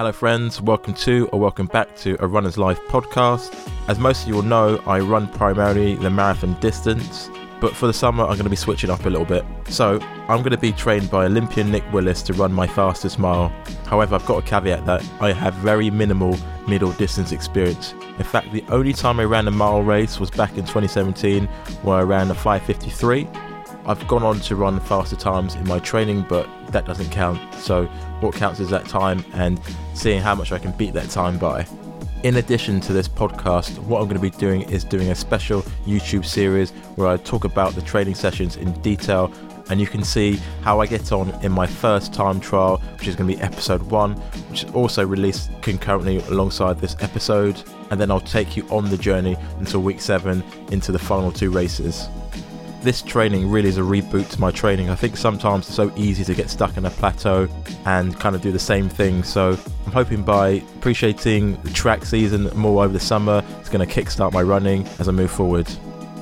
Hello, friends. Welcome to or welcome back to a Runner's Life podcast. As most of you will know, I run primarily the marathon distance, but for the summer, I'm going to be switching up a little bit. So, I'm going to be trained by Olympian Nick Willis to run my fastest mile. However, I've got a caveat that I have very minimal middle distance experience. In fact, the only time I ran a mile race was back in 2017, where I ran a 553 I've gone on to run faster times in my training, but that doesn't count. So, what counts is that time and seeing how much I can beat that time by. In addition to this podcast, what I'm going to be doing is doing a special YouTube series where I talk about the training sessions in detail and you can see how I get on in my first time trial, which is going to be episode one, which is also released concurrently alongside this episode. And then I'll take you on the journey until week seven into the final two races this training really is a reboot to my training. I think sometimes it's so easy to get stuck in a plateau and kind of do the same thing. So I'm hoping by appreciating the track season more over the summer, it's going to kickstart my running as I move forward.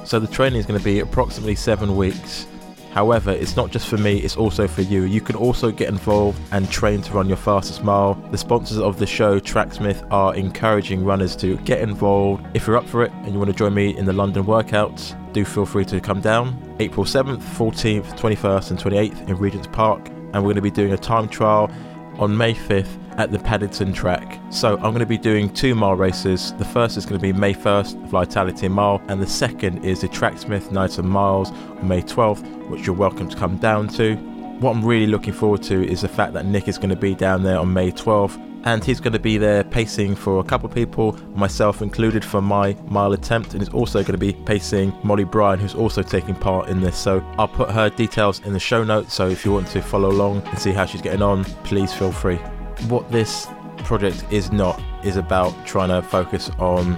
So the training is going to be approximately seven weeks. However, it's not just for me, it's also for you. You can also get involved and train to run your fastest mile. The sponsors of the show, Tracksmith, are encouraging runners to get involved. If you're up for it and you want to join me in the London workouts, do feel free to come down. April 7th, 14th, 21st, and 28th in Regent's Park. And we're going to be doing a time trial on May 5th at the Paddington track. So I'm going to be doing two mile races. The first is going to be May 1st, Vitality Mile, and the second is the Tracksmith Night of Miles on May 12th, which you're welcome to come down to. What I'm really looking forward to is the fact that Nick is going to be down there on May 12th and he's going to be there pacing for a couple of people, myself included, for my mile attempt. And he's also going to be pacing Molly Bryan, who's also taking part in this. So I'll put her details in the show notes. So if you want to follow along and see how she's getting on, please feel free what this project is not is about trying to focus on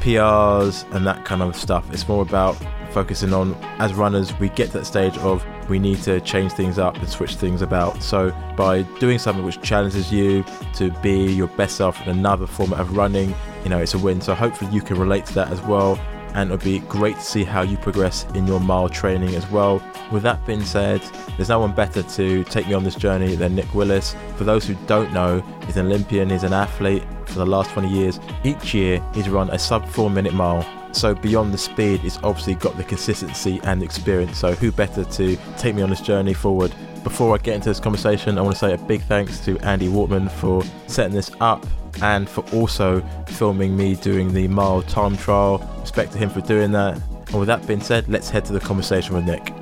PRs and that kind of stuff. It's more about focusing on as runners we get to that stage of we need to change things up and switch things about. So by doing something which challenges you to be your best self in another format of running you know it's a win. So hopefully you can relate to that as well and it'll be great to see how you progress in your mile training as well. With that being said, there's no one better to take me on this journey than Nick Willis. For those who don't know, he's an Olympian, he's an athlete for the last 20 years. Each year, he's run a sub four minute mile. So beyond the speed, he's obviously got the consistency and experience. So who better to take me on this journey forward? Before I get into this conversation, I want to say a big thanks to Andy Wortman for setting this up and for also filming me doing the mile time trial. Respect to him for doing that. And with that being said, let's head to the conversation with Nick.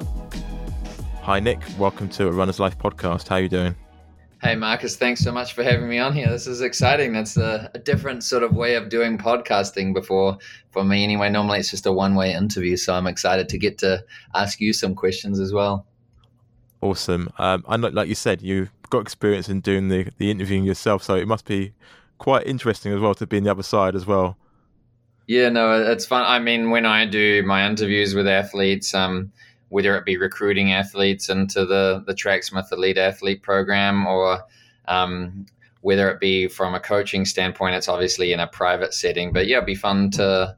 Hi, Nick. Welcome to a Runner's Life podcast. How are you doing? Hey, Marcus. Thanks so much for having me on here. This is exciting. That's a, a different sort of way of doing podcasting before for me, anyway. Normally, it's just a one way interview. So I'm excited to get to ask you some questions as well. Awesome. Um, I like you said, you've got experience in doing the, the interviewing yourself, so it must be quite interesting as well to be on the other side as well. Yeah, no, it's fun. I mean, when I do my interviews with athletes, um, whether it be recruiting athletes into the the Tracksmith Elite Athlete Program or um, whether it be from a coaching standpoint, it's obviously in a private setting. But yeah, it'd be fun to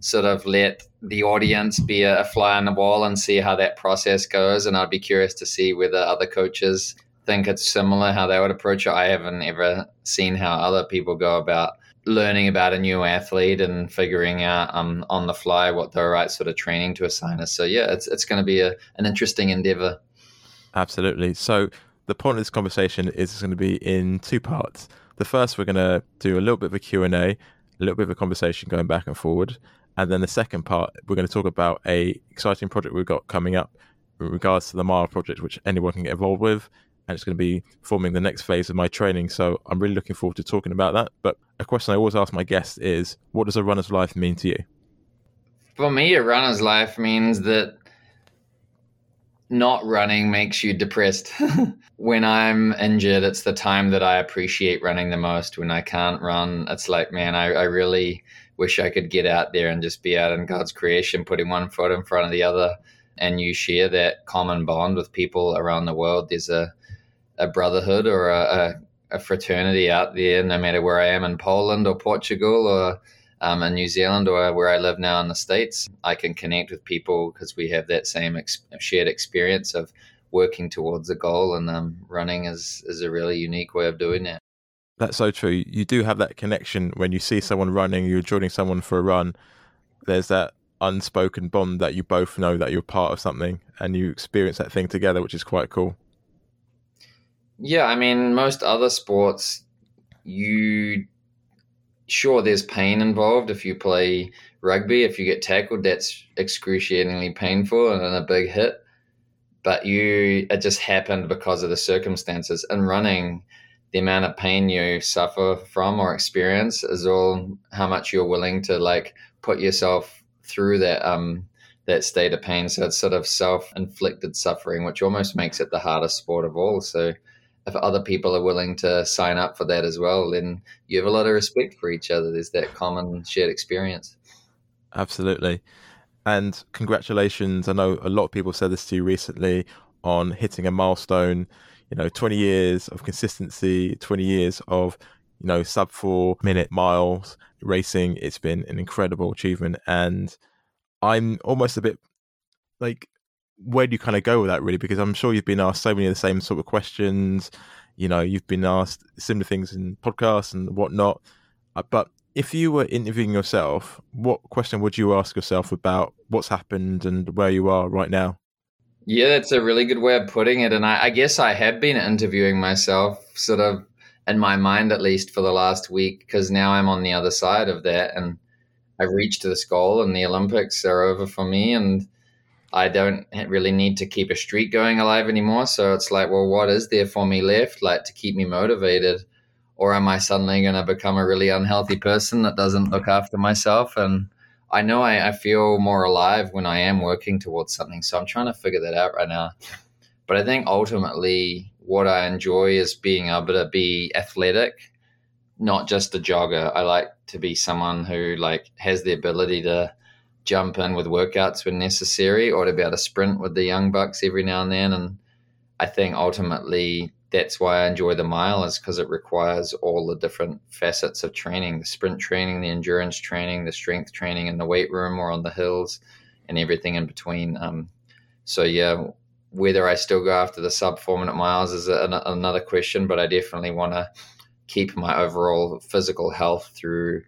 sort of let the audience be a fly on the wall and see how that process goes. And I'd be curious to see whether other coaches think it's similar how they would approach it. I haven't ever seen how other people go about learning about a new athlete and figuring out um, on the fly what the right sort of training to assign us. So yeah, it's it's going to be a, an interesting endeavor. Absolutely. So the point of this conversation is going to be in two parts. The first, we're going to do a little bit of a Q&A, a little bit of a conversation going back and forward. And then the second part, we're going to talk about a exciting project we've got coming up in regards to the Mile project, which anyone can get involved with and it's going to be forming the next phase of my training. So I'm really looking forward to talking about that. But a question I always ask my guests is, what does a runner's life mean to you? For me, a runner's life means that not running makes you depressed. when I'm injured, it's the time that I appreciate running the most. When I can't run, it's like, man, I, I really wish I could get out there and just be out in God's creation, putting one foot in front of the other. And you share that common bond with people around the world. There's a a brotherhood or a, a, a, fraternity out there, no matter where I am in Poland or Portugal or um, in New Zealand or where I live now in the States. I can connect with people because we have that same ex- shared experience of working towards a goal, and um, running is, is a really unique way of doing that. That's so true. You do have that connection when you see someone running, you're joining someone for a run. There's that unspoken bond that you both know that you're part of something and you experience that thing together, which is quite cool. Yeah, I mean, most other sports, you sure there's pain involved if you play rugby. If you get tackled, that's excruciatingly painful and a big hit. But you, it just happened because of the circumstances. And running, the amount of pain you suffer from or experience is all how much you're willing to like put yourself through that um that state of pain. So it's sort of self-inflicted suffering, which almost makes it the hardest sport of all. So if other people are willing to sign up for that as well, then you have a lot of respect for each other. There's that common shared experience. Absolutely. And congratulations. I know a lot of people said this to you recently on hitting a milestone you know 20 years of consistency 20 years of you know sub four minute miles racing it's been an incredible achievement and i'm almost a bit like where do you kind of go with that really because i'm sure you've been asked so many of the same sort of questions you know you've been asked similar things in podcasts and whatnot uh, but if you were interviewing yourself what question would you ask yourself about what's happened and where you are right now yeah, that's a really good way of putting it. And I, I, guess I have been interviewing myself, sort of in my mind at least, for the last week, because now I'm on the other side of that. And I've reached this goal, and the Olympics are over for me. And I don't really need to keep a streak going alive anymore. So it's like, well, what is there for me left, like to keep me motivated? Or am I suddenly going to become a really unhealthy person that doesn't look after myself? And I know I, I feel more alive when I am working towards something. So I'm trying to figure that out right now. But I think ultimately what I enjoy is being able to be athletic, not just a jogger. I like to be someone who like has the ability to jump in with workouts when necessary or to be able to sprint with the young bucks every now and then. And I think ultimately that's why I enjoy the mile is because it requires all the different facets of training the sprint training, the endurance training, the strength training in the weight room or on the hills, and everything in between. Um, so, yeah, whether I still go after the sub four minute miles is a, another question, but I definitely want to keep my overall physical health through,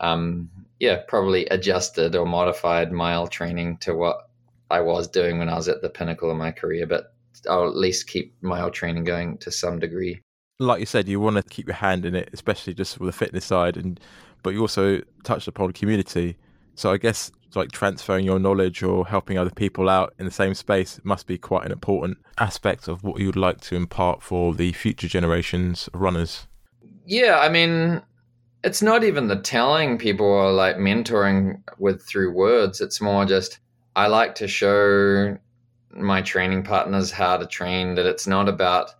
um, yeah, probably adjusted or modified mile training to what I was doing when I was at the pinnacle of my career. But I'll at least keep my training going to some degree. Like you said, you want to keep your hand in it, especially just with the fitness side, and but you also touched upon community. So I guess like transferring your knowledge or helping other people out in the same space must be quite an important aspect of what you'd like to impart for the future generations of runners. Yeah, I mean, it's not even the telling people or like mentoring with through words. It's more just I like to show my training partners how to train that it's not about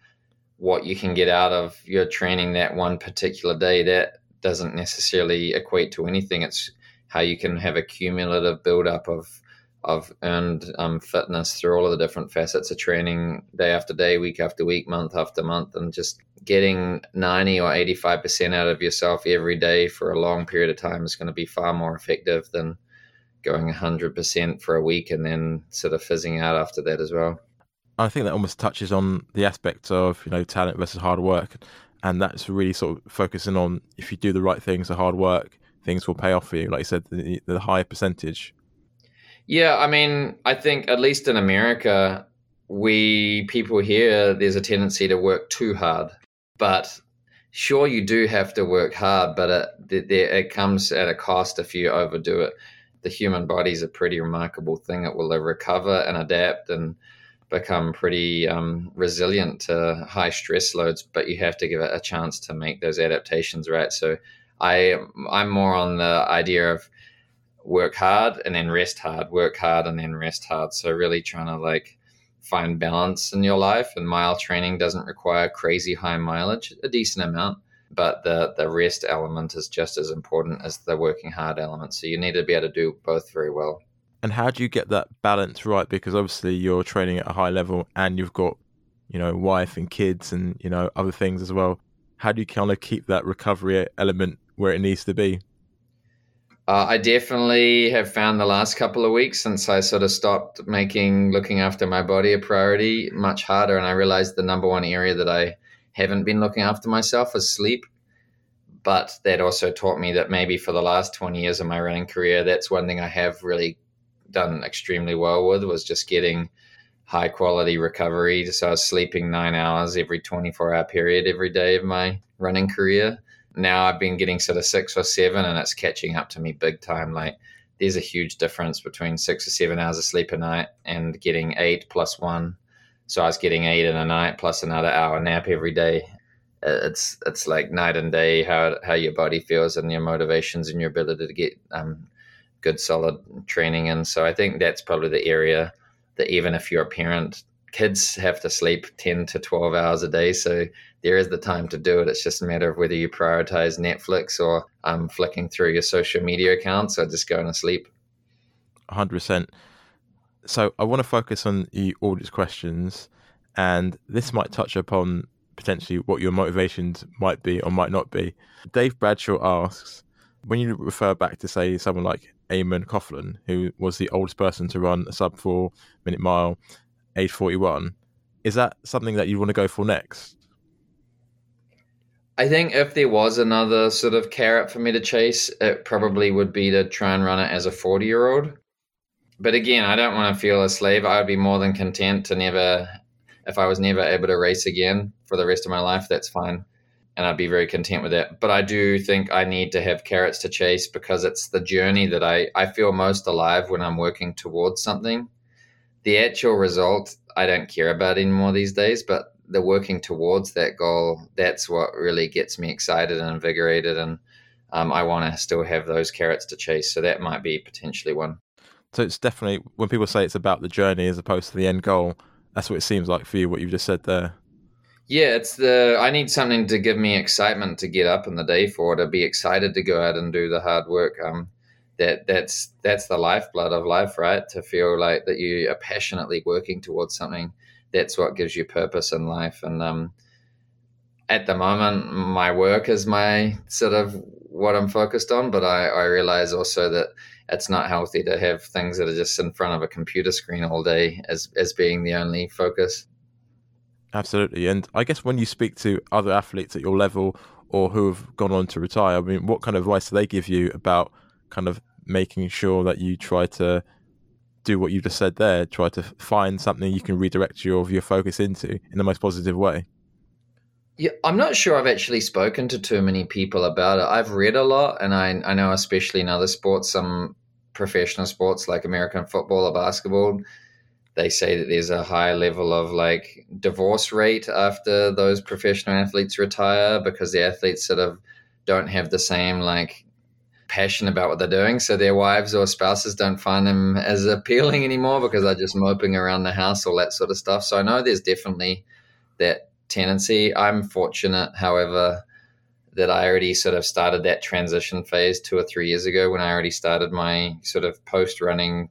what you can get out of your training that one particular day that doesn't necessarily equate to anything it's how you can have a cumulative build-up of of earned um, fitness through all of the different facets of training day after day week after week month after month and just getting 90 or 85% out of yourself every day for a long period of time is going to be far more effective than going 100% for a week and then sort of fizzing out after that as well. I think that almost touches on the aspect of, you know, talent versus hard work. And that's really sort of focusing on if you do the right things, the hard work, things will pay off for you. Like you said, the, the higher percentage. Yeah, I mean, I think at least in America, we people here, there's a tendency to work too hard. But sure, you do have to work hard, but it, it comes at a cost if you overdo it the human body is a pretty remarkable thing. It will recover and adapt and become pretty um, resilient to high stress loads, but you have to give it a chance to make those adaptations right. So I I'm more on the idea of work hard and then rest hard, work hard and then rest hard. So really trying to like find balance in your life and mile training doesn't require crazy high mileage, a decent amount but the the rest element is just as important as the working hard element. So you need to be able to do both very well. And how do you get that balance right? Because obviously you're training at a high level and you've got, you know, wife and kids and you know other things as well. How do you kind of keep that recovery element where it needs to be? Uh, I definitely have found the last couple of weeks since I sort of stopped making looking after my body a priority much harder, and I realized the number one area that I haven't been looking after myself is sleep. but that also taught me that maybe for the last 20 years of my running career, that's one thing I have really done extremely well with was just getting high quality recovery. So I was sleeping nine hours every 24 hour period every day of my running career. Now I've been getting sort of six or seven, and it's catching up to me big time. Like there's a huge difference between six or seven hours of sleep a night and getting eight plus one. So I was getting eight in a night plus another hour nap every day. It's it's like night and day how how your body feels and your motivations and your ability to get um, good solid training. And so I think that's probably the area that even if you're a parent, kids have to sleep 10 to 12 hours a day. So there is the time to do it. It's just a matter of whether you prioritize Netflix or um, flicking through your social media accounts or just going to sleep. 100%. So I want to focus on the audience questions, and this might touch upon potentially what your motivations might be or might not be. Dave Bradshaw asks, when you refer back to say someone like Eamonn Coghlan, who was the oldest person to run a sub four minute mile, age 41. Is that something that you want to go for next? I think if there was another sort of carrot for me to chase, it probably would be to try and run it as a 40 year old. But again, I don't want to feel a slave. I would be more than content to never, if I was never able to race again for the rest of my life, that's fine and I'd be very content with that. But I do think I need to have carrots to chase because it's the journey that I, I feel most alive when I'm working towards something. The actual result, I don't care about anymore these days, but the working towards that goal, that's what really gets me excited and invigorated. And um, I want to still have those carrots to chase. So that might be potentially one. So it's definitely, when people say it's about the journey as opposed to the end goal, that's what it seems like for you, what you've just said there. Yeah, it's the I need something to give me excitement to get up in the day for, to be excited to go out and do the hard work. Um, that that's that's the lifeblood of life, right? To feel like that you are passionately working towards something. That's what gives you purpose in life. And um, at the moment, my work is my sort of what I'm focused on. But I, I realize also that it's not healthy to have things that are just in front of a computer screen all day as as being the only focus. Absolutely. And I guess when you speak to other athletes at your level or who have gone on to retire, I mean, what kind of advice do they give you about kind of making sure that you try to do what you just said there, try to find something you can redirect your your focus into in the most positive way? Yeah, I'm not sure I've actually spoken to too many people about it. I've read a lot, and I, I know, especially in other sports, some professional sports like American football or basketball, they say that there's a high level of like divorce rate after those professional athletes retire because the athletes sort of don't have the same like passion about what they're doing so their wives or spouses don't find them as appealing anymore because they're just moping around the house all that sort of stuff. So i know there's definitely that tendency. I'm fortunate however that i already sort of started that transition phase two or three years ago when i already started my sort of post running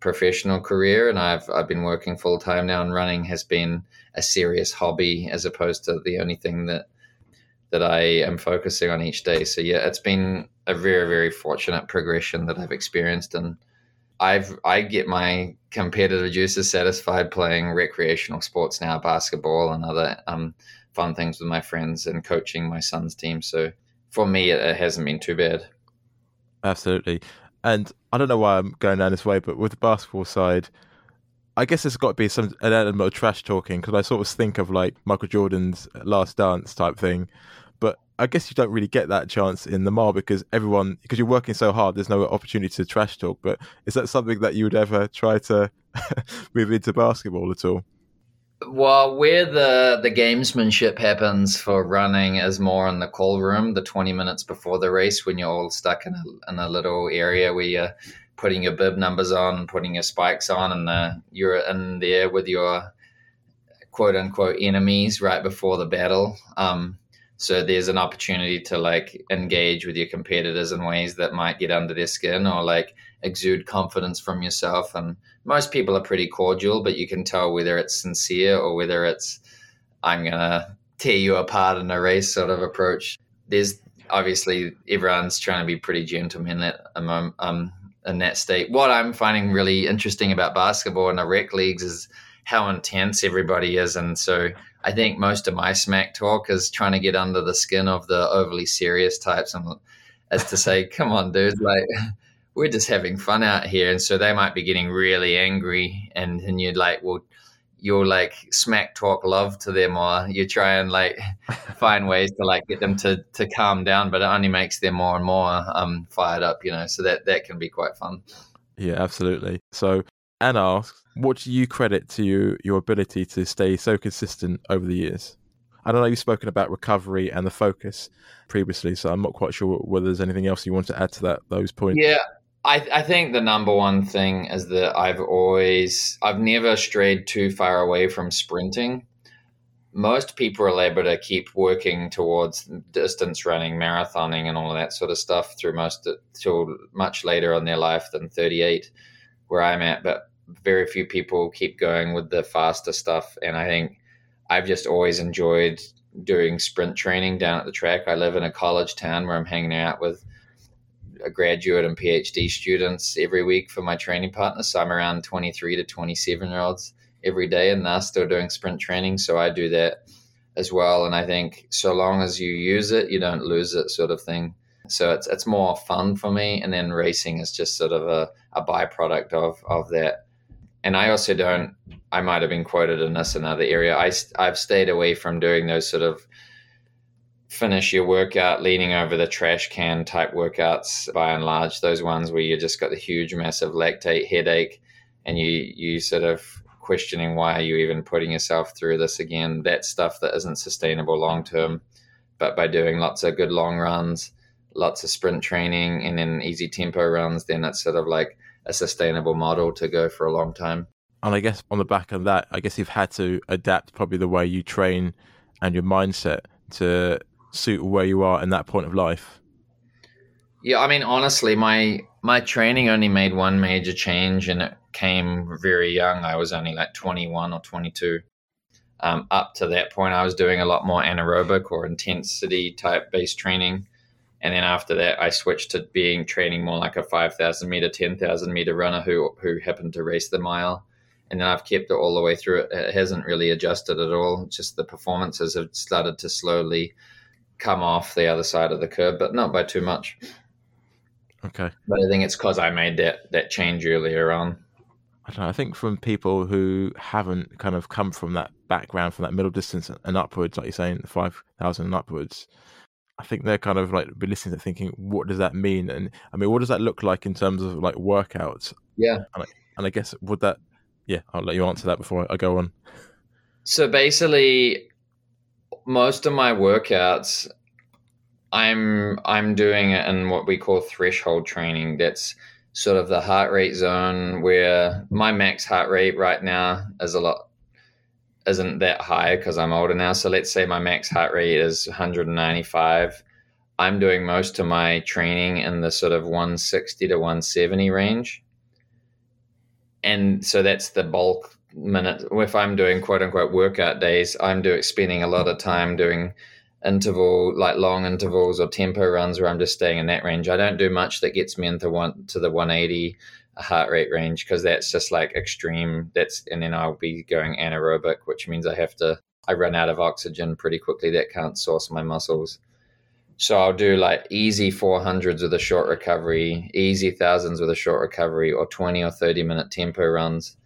professional career and I've I've been working full time now and running has been a serious hobby as opposed to the only thing that that I am focusing on each day. So yeah, it's been a very very fortunate progression that I've experienced and I've I get my competitive juices satisfied playing recreational sports now, basketball and other um, fun things with my friends and coaching my son's team. So for me, it, it hasn't been too bad. Absolutely. And I don't know why I'm going down this way, but with the basketball side, I guess there's got to be some an element of trash talking because I sort of think of like Michael Jordan's Last Dance type thing, I guess you don't really get that chance in the mall because everyone because you're working so hard, there's no opportunity to trash talk. But is that something that you would ever try to move into basketball at all? Well, where the the gamesmanship happens for running is more in the call room, the twenty minutes before the race, when you're all stuck in a in a little area where you're putting your bib numbers on, putting your spikes on, and the, you're in there with your quote unquote enemies right before the battle. Um, so there's an opportunity to like engage with your competitors in ways that might get under their skin or like exude confidence from yourself. And most people are pretty cordial, but you can tell whether it's sincere or whether it's I'm gonna tear you apart in a race sort of approach. There's obviously everyone's trying to be pretty gentlemanly um, um, in that state. What I'm finding really interesting about basketball and the rec leagues is how intense everybody is. And so I think most of my smack talk is trying to get under the skin of the overly serious types and as to say, come on, dude, like we're just having fun out here. And so they might be getting really angry and, and you're like, well, you'll like smack talk love to them or you try and like find ways to like get them to to calm down but it only makes them more and more um fired up you know so that that can be quite fun yeah absolutely so Anne asks what do you credit to you, your ability to stay so consistent over the years I don't know you've spoken about recovery and the focus previously so I'm not quite sure whether there's anything else you want to add to that those points yeah I, I think the number one thing is that I've always, I've never strayed too far away from sprinting. Most people are able to keep working towards distance running, marathoning, and all of that sort of stuff through most till much later in their life than 38, where I'm at. But very few people keep going with the faster stuff. And I think I've just always enjoyed doing sprint training down at the track. I live in a college town where I'm hanging out with a graduate and PhD students every week for my training partner. So I'm around 23 to 27 year olds every day, and they're still doing sprint training. So I do that as well. And I think so long as you use it, you don't lose it, sort of thing. So it's it's more fun for me. And then racing is just sort of a, a byproduct of of that. And I also don't. I might have been quoted in this another area. I I've stayed away from doing those sort of finish your workout leaning over the trash can type workouts by and large those ones where you just got the huge massive lactate headache and you you sort of questioning why are you even putting yourself through this again that stuff that isn't sustainable long term but by doing lots of good long runs lots of sprint training and then easy tempo runs then it's sort of like a sustainable model to go for a long time and i guess on the back of that i guess you've had to adapt probably the way you train and your mindset to suit where you are in that point of life? Yeah, I mean, honestly, my my training only made one major change, and it came very young. I was only like 21 or 22. Um, up to that point, I was doing a lot more anaerobic or intensity type based training. And then after that, I switched to being training more like a 5,000 meter, 10,000 meter runner who, who happened to race the mile. And then I've kept it all the way through. It, it hasn't really adjusted at all. Just the performances have started to slowly come off the other side of the curb, but not by too much. Okay. But I think it's because I made that that change earlier on. I don't know. I think from people who haven't kind of come from that background, from that middle distance and upwards, like you're saying, five thousand and upwards, I think they're kind of like be listening to thinking, what does that mean? And I mean, what does that look like in terms of like workouts? Yeah. And I, and I guess would that, yeah, I'll let you answer that before I go on. So basically, most of my workouts I'm I'm doing it in what we call threshold training. That's sort of the heart rate zone where my max heart rate right now is a lot isn't that high because I'm older now. So let's say my max heart rate is 195. I'm doing most of my training in the sort of 160 to 170 range. And so that's the bulk minute. If I'm doing quote unquote workout days, I'm doing spending a lot of time doing interval like long intervals or tempo runs where I'm just staying in that range. I don't do much that gets me into one to the 180 heart rate range because that's just like extreme. That's and then I'll be going anaerobic, which means I have to I run out of oxygen pretty quickly. That can't source my muscles. So I'll do like easy 400s with a short recovery, easy thousands with a short recovery, or 20 or 30 minute tempo runs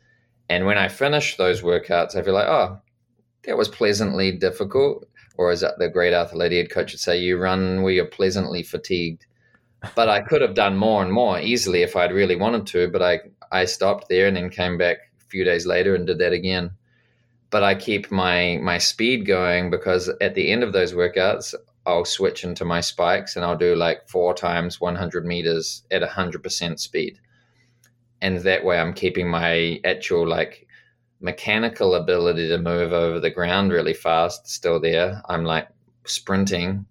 and when I finish those workouts, I feel like, oh, that was pleasantly difficult. Or as the great athletic coach would say, you run where you're pleasantly fatigued. But I could have done more and more easily if I'd really wanted to. But I, I stopped there and then came back a few days later and did that again. But I keep my, my speed going because at the end of those workouts, I'll switch into my spikes and I'll do like four times 100 meters at 100% speed and that way I'm keeping my actual like mechanical ability to move over the ground really fast still there. I'm like sprinting,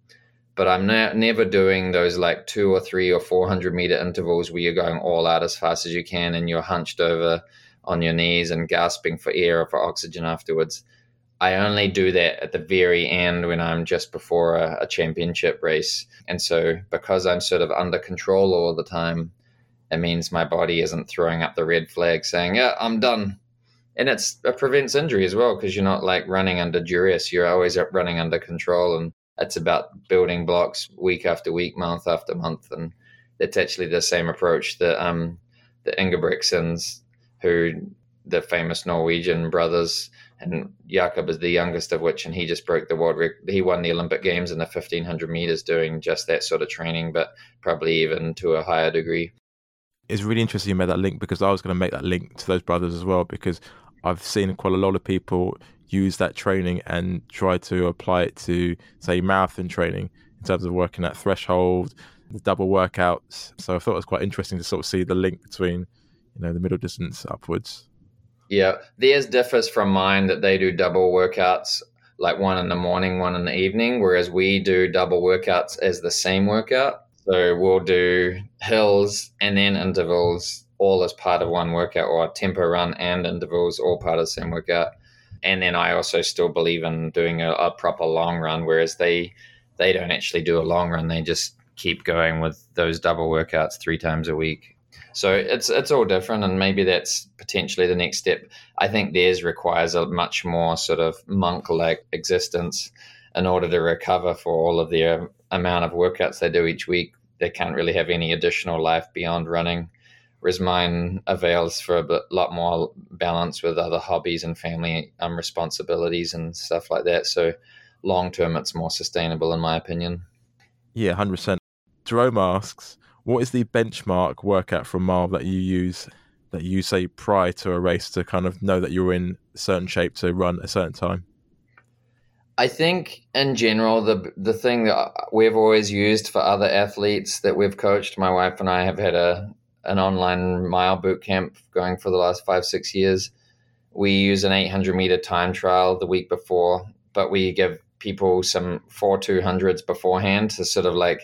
but I'm ne- never doing those like two or three or 400 meter intervals where you're going all out as fast as you can and you're hunched over on your knees and gasping for air or for oxygen afterwards. I only do that at the very end when I'm just before a, a championship race. And so, because I'm sort of under control all the time, it means my body isn't throwing up the red flag saying, "Yeah, I'm done." and it's it prevents injury as well because you're not like running under duress. You're always running under control, and it's about building blocks week after week, month after month, and it's actually the same approach that um the Ingebrigtsens, who the famous Norwegian brothers, and Jakob is the youngest of which, and he just broke the world record. He won the Olympic Games in the 1500 meters doing just that sort of training, but probably even to a higher degree. It's really interesting you made that link because I was going to make that link to those brothers as well because I've seen quite a lot of people use that training and try to apply it to, say, marathon training in terms of working at threshold, the double workouts. So I thought it was quite interesting to sort of see the link between, you know, the middle distance upwards. Yeah, theirs differs from mine that they do double workouts, like one in the morning, one in the evening, whereas we do double workouts as the same workout. So we'll do hills and then intervals all as part of one workout, or tempo run and intervals all part of the same workout. And then I also still believe in doing a, a proper long run, whereas they they don't actually do a long run; they just keep going with those double workouts three times a week. So it's it's all different, and maybe that's potentially the next step. I think theirs requires a much more sort of monk-like existence in order to recover for all of the um, amount of workouts they do each week. They can't really have any additional life beyond running, whereas mine avails for a lot more balance with other hobbies and family um, responsibilities and stuff like that. So long term, it's more sustainable, in my opinion. Yeah, hundred percent. Jerome asks, what is the benchmark workout from mile that you use that you say prior to a race to kind of know that you're in certain shape to run a certain time? I think in general the the thing that we've always used for other athletes that we've coached, my wife and I have had a an online mile boot camp going for the last five six years. We use an 800 meter time trial the week before, but we give people some four 200s beforehand to sort of like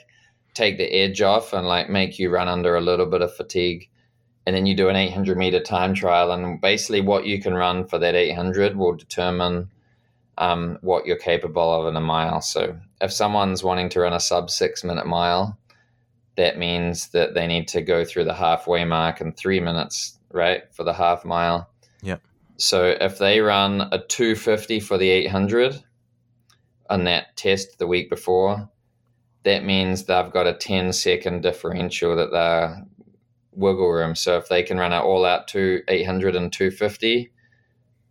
take the edge off and like make you run under a little bit of fatigue. And then you do an 800 meter time trial, and basically what you can run for that 800 will determine um, what you're capable of in a mile. So if someone's wanting to run a sub six minute mile, that means that they need to go through the halfway mark in three minutes, right, for the half mile. Yeah. So if they run a 250 for the 800 on that test the week before, that means they've got a 10 second differential that they're wiggle room. So if they can run it all out to 800 and 250,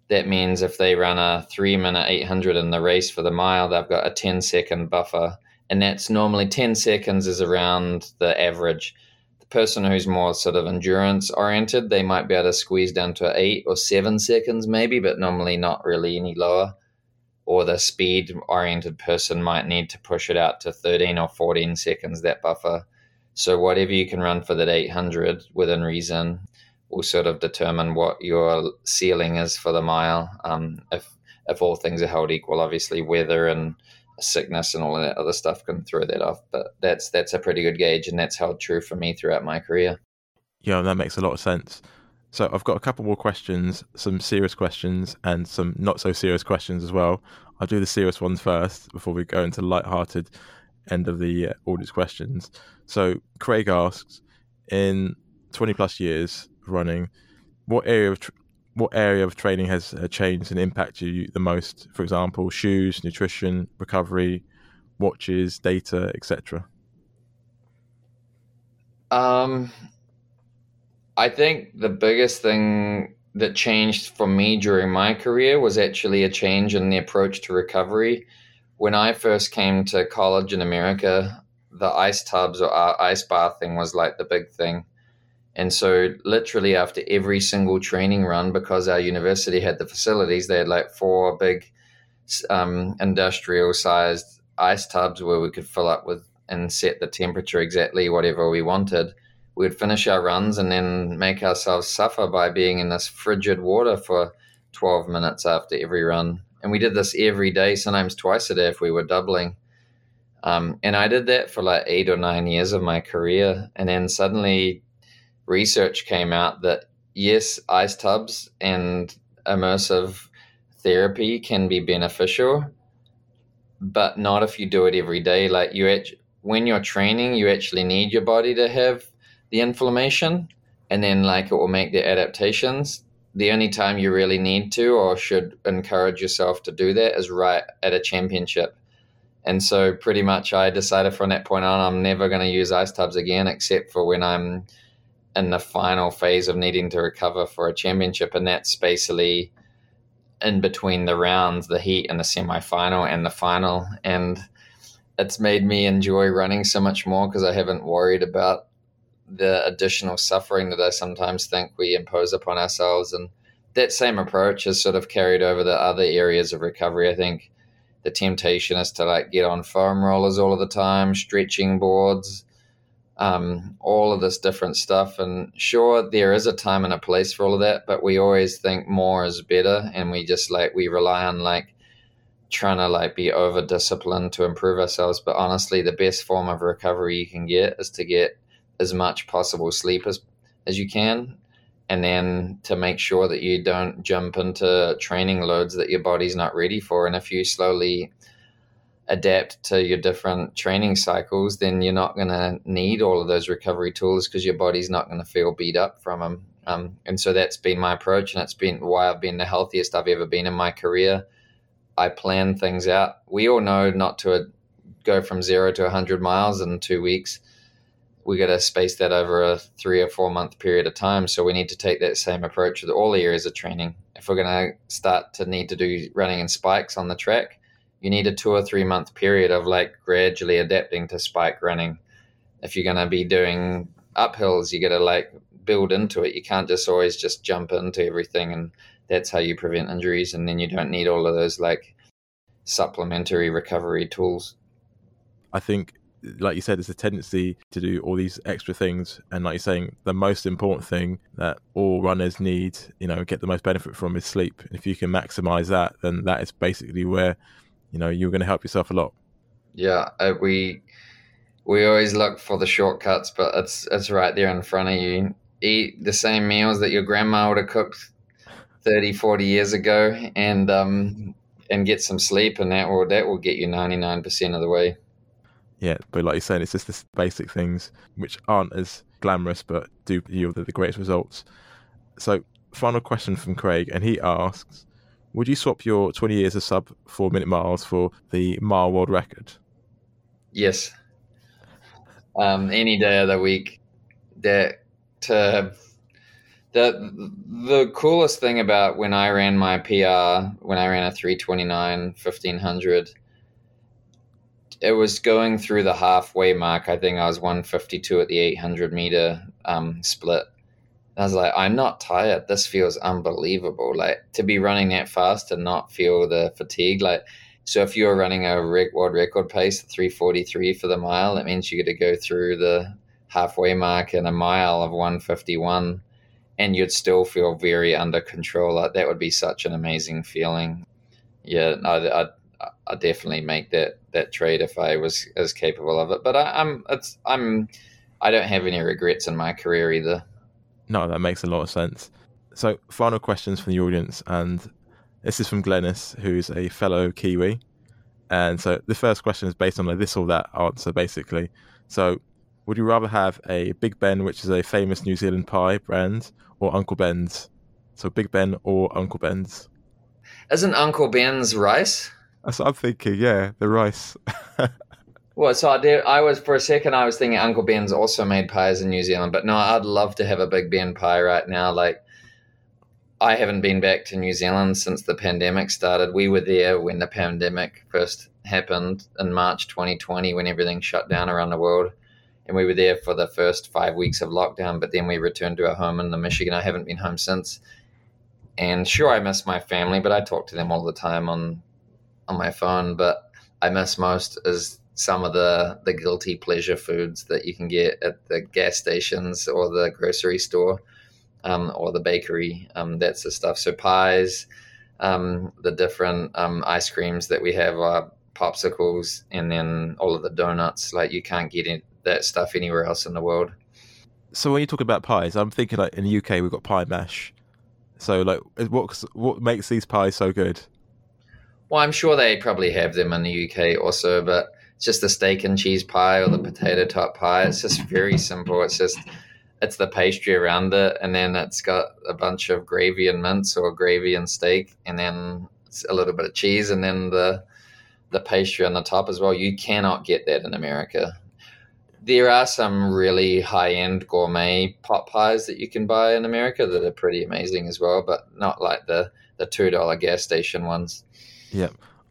that means if they run a three minute 800 in the race for the mile, they've got a 10 second buffer. And that's normally 10 seconds is around the average. The person who's more sort of endurance oriented, they might be able to squeeze down to eight or seven seconds maybe, but normally not really any lower or the speed oriented person might need to push it out to 13 or 14 seconds, that buffer. So, whatever you can run for that 800 within reason will sort of determine what your ceiling is for the mile. Um, if, if all things are held equal, obviously, weather and sickness and all of that other stuff can throw that off. But that's that's a pretty good gauge, and that's held true for me throughout my career. Yeah, that makes a lot of sense. So I've got a couple more questions, some serious questions and some not so serious questions as well. I'll do the serious ones first before we go into light-hearted end of the uh, audience questions. So Craig asks, in 20 plus years running, what area of tr- what area of training has uh, changed and impacted you the most? For example, shoes, nutrition, recovery, watches, data, etc. Um, I think the biggest thing that changed for me during my career was actually a change in the approach to recovery. When I first came to college in America, the ice tubs or ice bathing was like the big thing. And so, literally, after every single training run, because our university had the facilities, they had like four big um, industrial sized ice tubs where we could fill up with and set the temperature exactly whatever we wanted we'd finish our runs and then make ourselves suffer by being in this frigid water for 12 minutes after every run. And we did this every day, sometimes twice a day if we were doubling. Um, and I did that for like eight or nine years of my career. And then suddenly research came out that yes, ice tubs and immersive therapy can be beneficial, but not if you do it every day. Like you, when you're training, you actually need your body to have the inflammation and then like it will make the adaptations the only time you really need to or should encourage yourself to do that is right at a championship. And so, pretty much, I decided from that point on, I'm never going to use ice tubs again, except for when I'm in the final phase of needing to recover for a championship. And that's basically in between the rounds, the heat and the semi final and the final. And it's made me enjoy running so much more because I haven't worried about the additional suffering that I sometimes think we impose upon ourselves. And that same approach has sort of carried over the other areas of recovery. I think the temptation is to like get on foam rollers all of the time, stretching boards, um, all of this different stuff. And sure, there is a time and a place for all of that, but we always think more is better. And we just like, we rely on like, trying to like be over disciplined to improve ourselves but honestly the best form of recovery you can get is to get as much possible sleep as as you can and then to make sure that you don't jump into training loads that your body's not ready for and if you slowly adapt to your different training cycles then you're not going to need all of those recovery tools because your body's not going to feel beat up from them um, and so that's been my approach and it's been why i've been the healthiest i've ever been in my career i plan things out we all know not to go from zero to 100 miles in two weeks we got to space that over a three or four month period of time. So we need to take that same approach with all areas of training. If we're going to start to need to do running in spikes on the track, you need a two or three month period of like gradually adapting to spike running. If you're going to be doing uphills, you got to like build into it. You can't just always just jump into everything, and that's how you prevent injuries. And then you don't need all of those like supplementary recovery tools. I think like you said, there's a tendency to do all these extra things. And like you're saying, the most important thing that all runners need, you know, get the most benefit from is sleep. If you can maximize that, then that is basically where, you know, you're going to help yourself a lot. Yeah, uh, we we always look for the shortcuts, but it's it's right there in front of you. Eat the same meals that your grandma would have cooked 30, 40 years ago, and um, and get some sleep, and that will that will get you ninety nine percent of the way yeah, but like you're saying, it's just the basic things which aren't as glamorous but do yield the greatest results. So, final question from Craig, and he asks Would you swap your 20 years of sub four minute miles for the mile world record? Yes. Um, any day of the week. That to the the coolest thing about when I ran my PR, when I ran a 329 1500 it was going through the halfway mark. I think I was 152 at the 800 meter um, split. I was like, I'm not tired. This feels unbelievable. Like to be running that fast and not feel the fatigue. Like, so if you're running a world record pace, 343 for the mile, that means you get to go through the halfway mark in a mile of 151 and you'd still feel very under control. Like that would be such an amazing feeling. Yeah, I, I I definitely make that that trade if I was as capable of it. But I, am it's I'm I don't have any regrets in my career either. No, that makes a lot of sense. So, final questions from the audience, and this is from Glennis, who's a fellow Kiwi. And so, the first question is based on a this or that answer, basically. So, would you rather have a Big Ben, which is a famous New Zealand pie brand, or Uncle Ben's? So, Big Ben or Uncle Ben's? Isn't Uncle Ben's rice? That's what I'm thinking. Yeah, the rice. well, so I did. I was for a second. I was thinking Uncle Ben's also made pies in New Zealand, but no, I'd love to have a Big Ben pie right now. Like, I haven't been back to New Zealand since the pandemic started. We were there when the pandemic first happened in March 2020, when everything shut down around the world. And we were there for the first five weeks of lockdown, but then we returned to our home in the Michigan. I haven't been home since. And sure, I miss my family, but I talk to them all the time on on my phone, but I miss most is some of the the guilty pleasure foods that you can get at the gas stations or the grocery store um, or the bakery. Um, that's the stuff. So pies, um, the different um, ice creams that we have are popsicles, and then all of the donuts. Like you can't get that stuff anywhere else in the world. So when you talk about pies, I'm thinking like in the UK we've got pie mash. So like, what what makes these pies so good? Well, I'm sure they probably have them in the UK also, but it's just the steak and cheese pie or the potato top pie. It's just very simple. It's just it's the pastry around it, and then it's got a bunch of gravy and mince or gravy and steak, and then a little bit of cheese, and then the the pastry on the top as well. You cannot get that in America. There are some really high end gourmet pot pies that you can buy in America that are pretty amazing as well, but not like the the two dollar gas station ones. Yeah.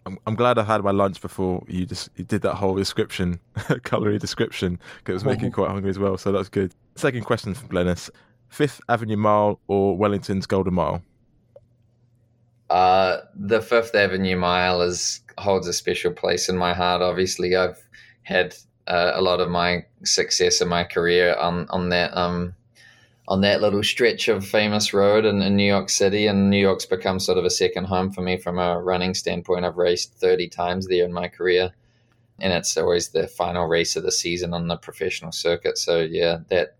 I'm, I'm glad I had my lunch before you just you did that whole description, calorie description, because it was making me quite hungry as well. So that's good. Second question from Glennis: Fifth Avenue Mile or Wellington's Golden Mile? Uh, the Fifth Avenue Mile is holds a special place in my heart. Obviously, I've had uh, a lot of my success in my career on on that um on that little stretch of famous road in, in New York City, and New York's become sort of a second home for me from a running standpoint. I've raced thirty times there in my career, and it's always the final race of the season on the professional circuit. So yeah, that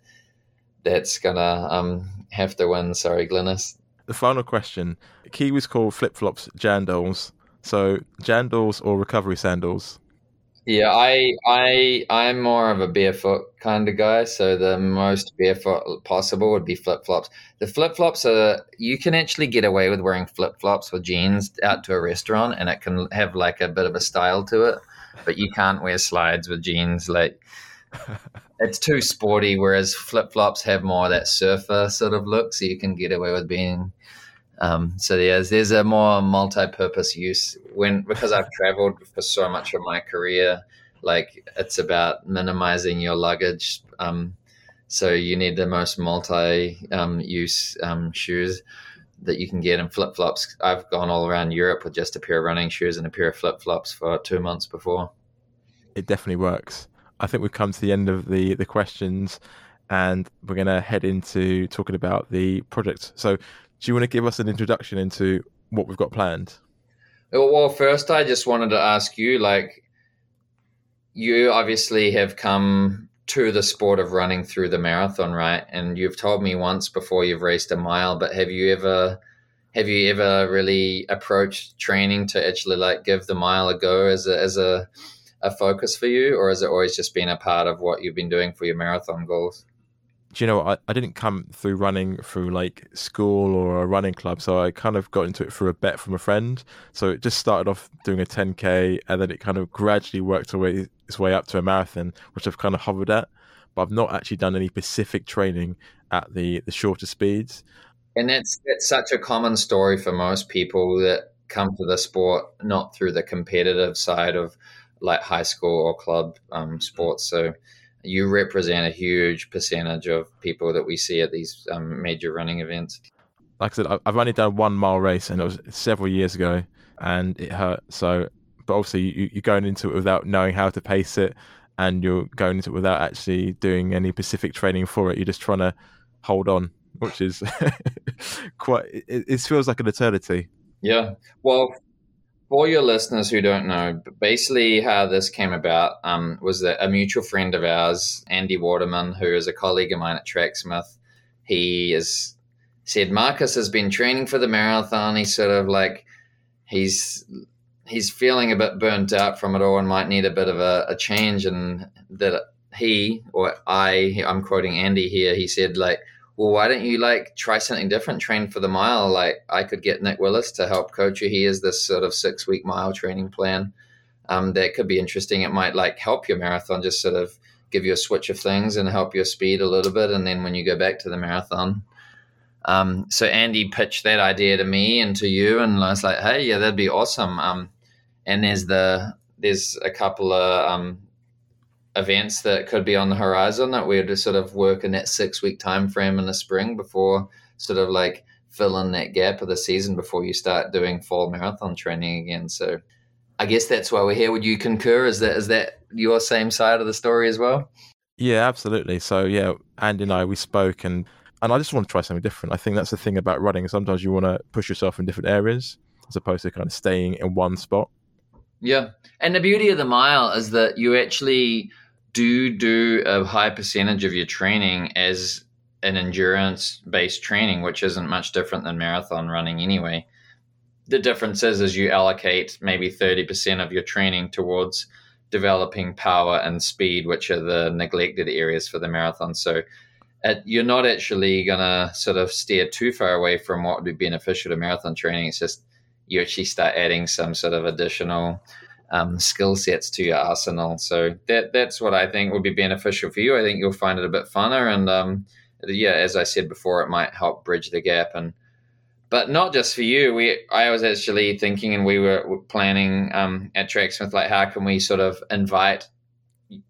that's gonna um have to win. Sorry, Glennis the final question. Kiwis call flip flops jandals. So jandals or recovery sandals? Yeah, I I I'm more of a barefoot kind of guy. So the most barefoot possible would be flip flops. The flip flops are you can actually get away with wearing flip flops with jeans out to a restaurant, and it can have like a bit of a style to it. But you can't wear slides with jeans. Like it's too sporty. Whereas flip flops have more of that surfer sort of look, so you can get away with being um, so yeah, there's a more multi-purpose use when because I've traveled for so much of my career. Like it's about minimizing your luggage. Um, so you need the most multi-use um, um, shoes that you can get in flip flops. I've gone all around Europe with just a pair of running shoes and a pair of flip flops for two months before. It definitely works. I think we've come to the end of the the questions, and we're going to head into talking about the project. So, do you want to give us an introduction into what we've got planned? Well, first, I just wanted to ask you like, you obviously have come to the sport of running through the marathon, right? And you've told me once before you've raced a mile, but have you ever have you ever really approached training to actually like give the mile a go as a as a a focus for you, or has it always just been a part of what you've been doing for your marathon goals? Do you know I, I didn't come through running through like school or a running club so i kind of got into it through a bet from a friend. So it just started off doing a 10k and then it kind of gradually worked way, its way up to a marathon which i've kind of hovered at but i've not actually done any specific training at the the shorter speeds. And that's that's such a common story for most people that come to the sport not through the competitive side of like high school or club um, sports. So you represent a huge percentage of people that we see at these um, major running events. Like I said, I've only done one mile race, and it was several years ago, and it hurt. So, but obviously, you, you're going into it without knowing how to pace it, and you're going into it without actually doing any specific training for it. You're just trying to hold on, which is quite. It, it feels like an eternity. Yeah. Well, for your listeners who don't know, basically how this came about um, was that a mutual friend of ours, Andy Waterman, who is a colleague of mine at Tracksmith, he has said Marcus has been training for the marathon. He's sort of like he's he's feeling a bit burnt out from it all and might need a bit of a, a change. And that he or I, I'm quoting Andy here, he said like well, why don't you like try something different, train for the mile? Like I could get Nick Willis to help coach you. He has this sort of six week mile training plan um, that could be interesting. It might like help your marathon, just sort of give you a switch of things and help your speed a little bit. And then when you go back to the marathon, um, so Andy pitched that idea to me and to you, and I was like, hey, yeah, that'd be awesome. Um, and there's the there's a couple of um, events that could be on the horizon that we're to sort of work in that six week time frame in the spring before sort of like fill in that gap of the season before you start doing fall marathon training again. So I guess that's why we're here. Would you concur? Is that is that your same side of the story as well? Yeah, absolutely. So yeah, Andy and I we spoke and and I just want to try something different. I think that's the thing about running. Sometimes you want to push yourself in different areas as opposed to kind of staying in one spot. Yeah. And the beauty of the mile is that you actually do do a high percentage of your training as an endurance based training, which isn't much different than marathon running anyway. The difference is, is you allocate maybe 30% of your training towards developing power and speed, which are the neglected areas for the marathon. So you're not actually going to sort of steer too far away from what would be beneficial to marathon training. It's just you actually start adding some sort of additional um, skill sets to your arsenal. So that that's what I think would be beneficial for you. I think you'll find it a bit funner, and um, yeah, as I said before, it might help bridge the gap. And but not just for you. We I was actually thinking, and we were planning um, at Tracksmith, like how can we sort of invite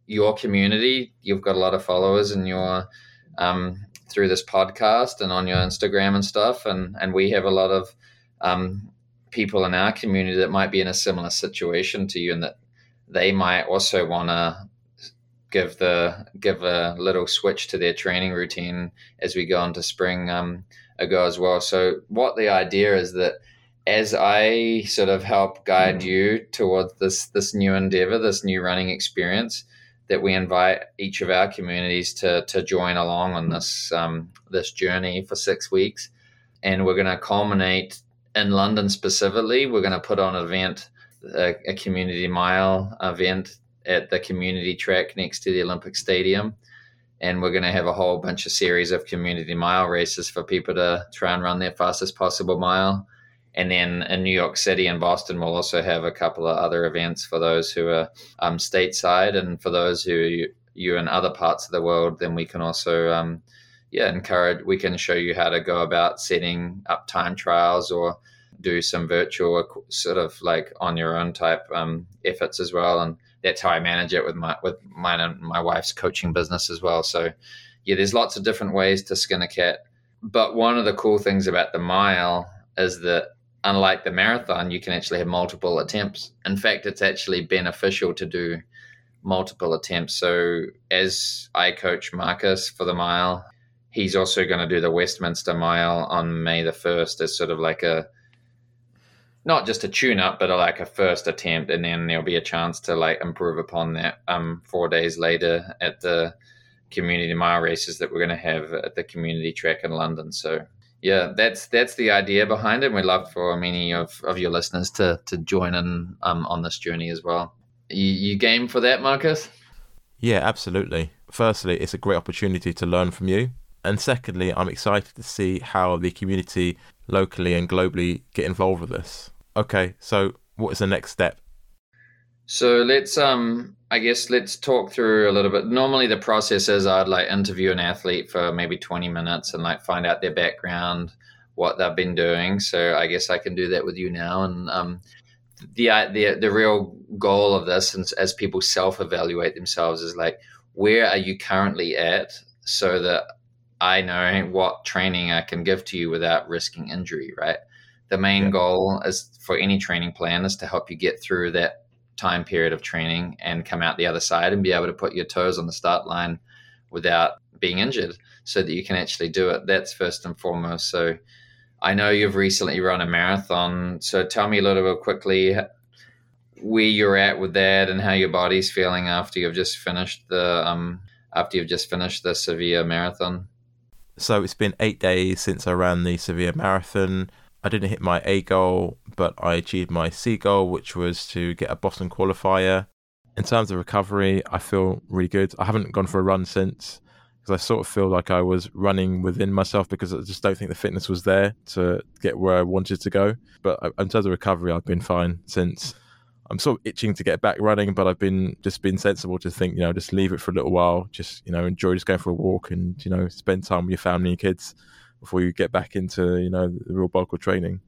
your community? You've got a lot of followers, and your um, through this podcast and on your Instagram and stuff, and and we have a lot of um, people in our community that might be in a similar situation to you, and that they might also want to give the give a little switch to their training routine as we go into spring um, ago as well. So what the idea is that as I sort of help guide you towards this this new endeavor, this new running experience, that we invite each of our communities to to join along on this um, this journey for six weeks, and we're going to culminate in London specifically. We're going to put on an event, a, a community mile event at the community track next to the Olympic Stadium, and we're going to have a whole bunch of series of community mile races for people to try and run their fastest possible mile and then in New York City and Boston, we'll also have a couple of other events for those who are um, stateside, and for those who you, in other parts of the world, then we can also, um, yeah, encourage. We can show you how to go about setting up time trials or do some virtual sort of like on your own type um, efforts as well, and that's how I manage it with my with mine and my wife's coaching business as well. So, yeah, there's lots of different ways to skin a cat. But one of the cool things about the mile is that unlike the marathon, you can actually have multiple attempts. In fact, it's actually beneficial to do multiple attempts. So, as I coach Marcus for the mile, he's also going to do the Westminster Mile on May the 1st as sort of like a not just a tune up, but a, like a first attempt, and then there'll be a chance to like improve upon that um, four days later at the community mile races that we're going to have at the community track in London. So yeah, that's that's the idea behind it. We'd love for many of, of your listeners to to join in um, on this journey as well. You, you game for that, Marcus? Yeah, absolutely. Firstly, it's a great opportunity to learn from you. And secondly, I'm excited to see how the community locally and globally get involved with this. Okay, so what is the next step? So let's um I guess let's talk through a little bit. Normally the process is I'd like interview an athlete for maybe 20 minutes and like find out their background, what they've been doing. So I guess I can do that with you now and um the the the real goal of this and as people self-evaluate themselves is like where are you currently at so that I know what training I can give to you without risking injury, right? The main yeah. goal is for any training plan is to help you get through that time period of training and come out the other side and be able to put your toes on the start line without being injured so that you can actually do it. That's first and foremost. So I know you've recently run a marathon. So tell me a little bit quickly where you're at with that and how your body's feeling after you've just finished the um after you've just finished the Sevilla marathon. So it's been eight days since I ran the Sevilla marathon. I didn't hit my A goal, but I achieved my C goal, which was to get a Boston qualifier. In terms of recovery, I feel really good. I haven't gone for a run since because I sort of feel like I was running within myself because I just don't think the fitness was there to get where I wanted to go. But uh, in terms of recovery, I've been fine since. I'm sort of itching to get back running, but I've been just been sensible to think, you know, just leave it for a little while, just you know, enjoy just going for a walk and you know, spend time with your family and kids before you get back into you know the real bulk of training.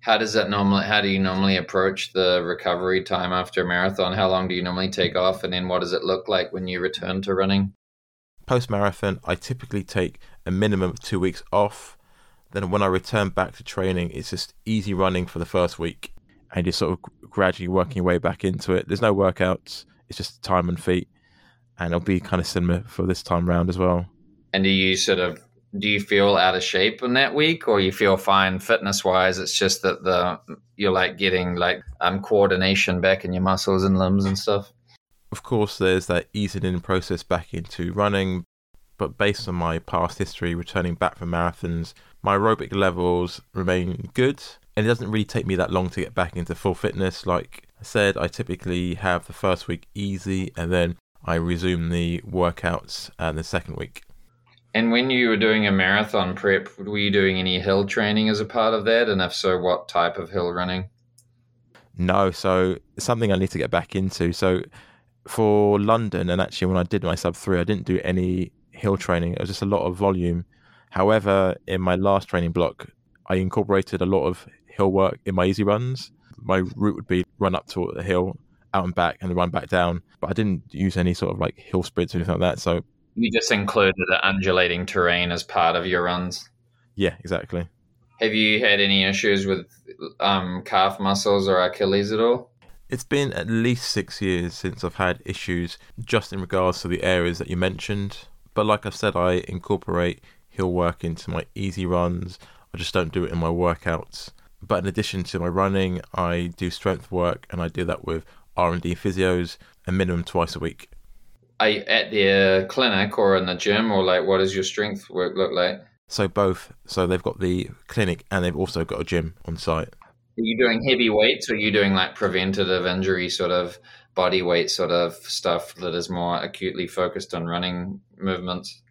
How does that normally? How do you normally approach the recovery time after a marathon? How long do you normally take off, and then what does it look like when you return to running? Post marathon, I typically take a minimum of two weeks off. Then when I return back to training, it's just easy running for the first week, and you're sort of gradually working your way back into it. There's no workouts; it's just time and feet, and it'll be kind of similar for this time round as well. And do you sort of do you feel out of shape in that week or you feel fine fitness wise it's just that the you're like getting like um coordination back in your muscles and limbs and stuff of course there's that easing in process back into running but based on my past history returning back from marathons my aerobic levels remain good and it doesn't really take me that long to get back into full fitness like i said i typically have the first week easy and then i resume the workouts and the second week And when you were doing a marathon prep, were you doing any hill training as a part of that? And if so, what type of hill running? No, so something I need to get back into. So for London, and actually when I did my sub three, I didn't do any hill training. It was just a lot of volume. However, in my last training block, I incorporated a lot of hill work in my easy runs. My route would be run up to the hill, out and back, and run back down. But I didn't use any sort of like hill sprints or anything like that. So you just included the undulating terrain as part of your runs. Yeah, exactly. Have you had any issues with um, calf muscles or Achilles at all? It's been at least six years since I've had issues just in regards to the areas that you mentioned. But like I said, I incorporate hill work into my easy runs. I just don't do it in my workouts. But in addition to my running, I do strength work and I do that with R&D physios a minimum twice a week. Are you at the uh, clinic or in the gym or like what does your strength work look like? So both. So they've got the clinic and they've also got a gym on site. Are you doing heavy weights or are you doing like preventative injury sort of body weight sort of stuff that is more acutely focused on running movements?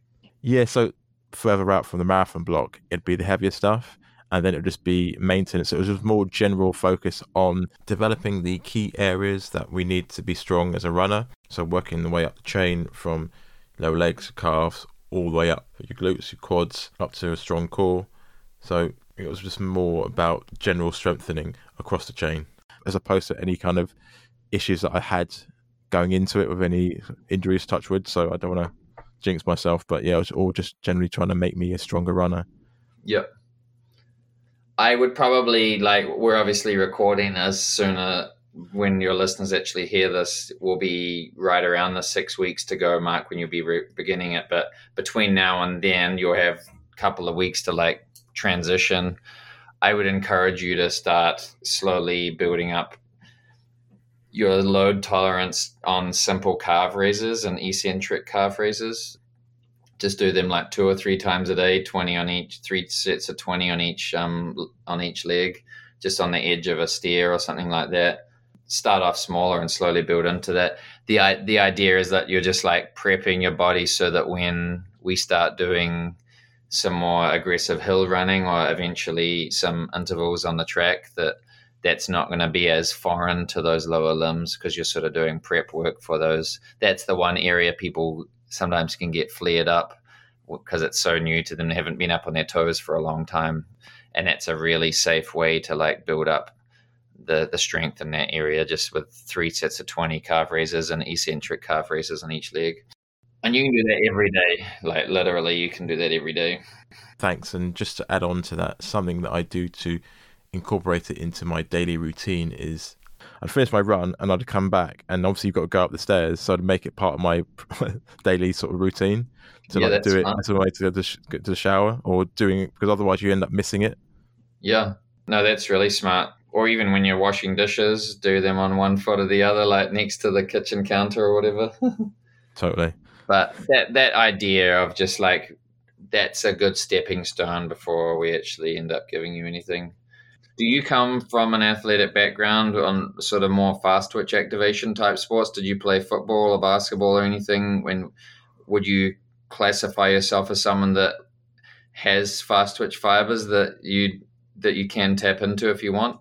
Yeah, so further out from the marathon block, it'd be the heavier stuff and then it would just be maintenance. It was just more general focus on developing the key areas that we need to be strong as a runner. So working the way up the chain from lower legs, calves, all the way up your glutes, your quads, up to a strong core. So it was just more about general strengthening across the chain, as opposed to any kind of issues that I had going into it with any injuries, touch wood. So I don't want to jinx myself, but yeah, it was all just generally trying to make me a stronger runner. Yep. I would probably like we're obviously recording as soon as when your listeners actually hear this will be right around the six weeks to go mark when you'll be re- beginning it. But between now and then you'll have a couple of weeks to like transition. I would encourage you to start slowly building up your load tolerance on simple calf raises and eccentric calf raises just do them like two or three times a day, twenty on each, three sets of twenty on each um, on each leg, just on the edge of a stair or something like that. Start off smaller and slowly build into that. the The idea is that you're just like prepping your body so that when we start doing some more aggressive hill running or eventually some intervals on the track, that that's not going to be as foreign to those lower limbs because you're sort of doing prep work for those. That's the one area people sometimes can get flared up because it's so new to them. They haven't been up on their toes for a long time. And that's a really safe way to like build up the, the strength in that area just with three sets of 20 calf raises and eccentric calf raises on each leg. And you can do that every day. Like literally, you can do that every day. Thanks. And just to add on to that, something that I do to incorporate it into my daily routine is I'd finish my run and I'd come back, and obviously you've got to go up the stairs, so I'd make it part of my daily sort of routine to yeah, like do it as a way to go to, get to the shower or doing it because otherwise you end up missing it. Yeah, no, that's really smart. Or even when you're washing dishes, do them on one foot or the other, like next to the kitchen counter or whatever. totally. But that that idea of just like that's a good stepping stone before we actually end up giving you anything do you come from an athletic background on sort of more fast twitch activation type sports? Did you play football or basketball or anything? When would you classify yourself as someone that has fast twitch fibers that you that you can tap into if you want?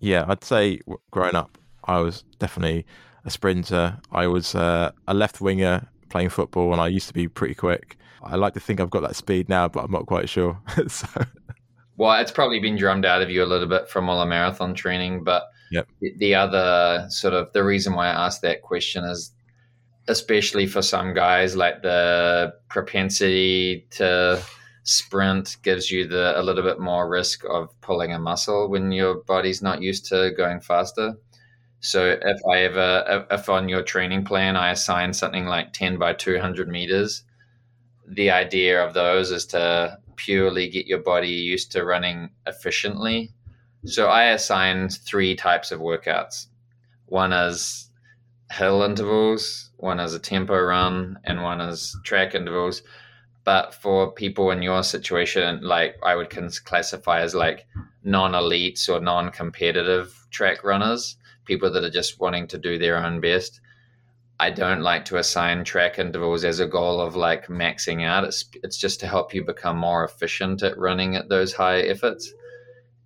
Yeah, I'd say growing up, I was definitely a sprinter. I was uh, a left winger playing football, and I used to be pretty quick. I like to think I've got that speed now, but I'm not quite sure. so well, it's probably been drummed out of you a little bit from all the marathon training, but yep. the other sort of the reason why I asked that question is especially for some guys like the propensity to sprint gives you the a little bit more risk of pulling a muscle when your body's not used to going faster. So if I ever if on your training plan I assign something like 10 by 200 meters, the idea of those is to purely get your body used to running efficiently. So I assign three types of workouts. One is hill intervals, one is a tempo run, and one is track intervals. But for people in your situation, like I would classify as like non-elites or non-competitive track runners, people that are just wanting to do their own best. I don't like to assign track intervals as a goal of like maxing out. It's it's just to help you become more efficient at running at those high efforts.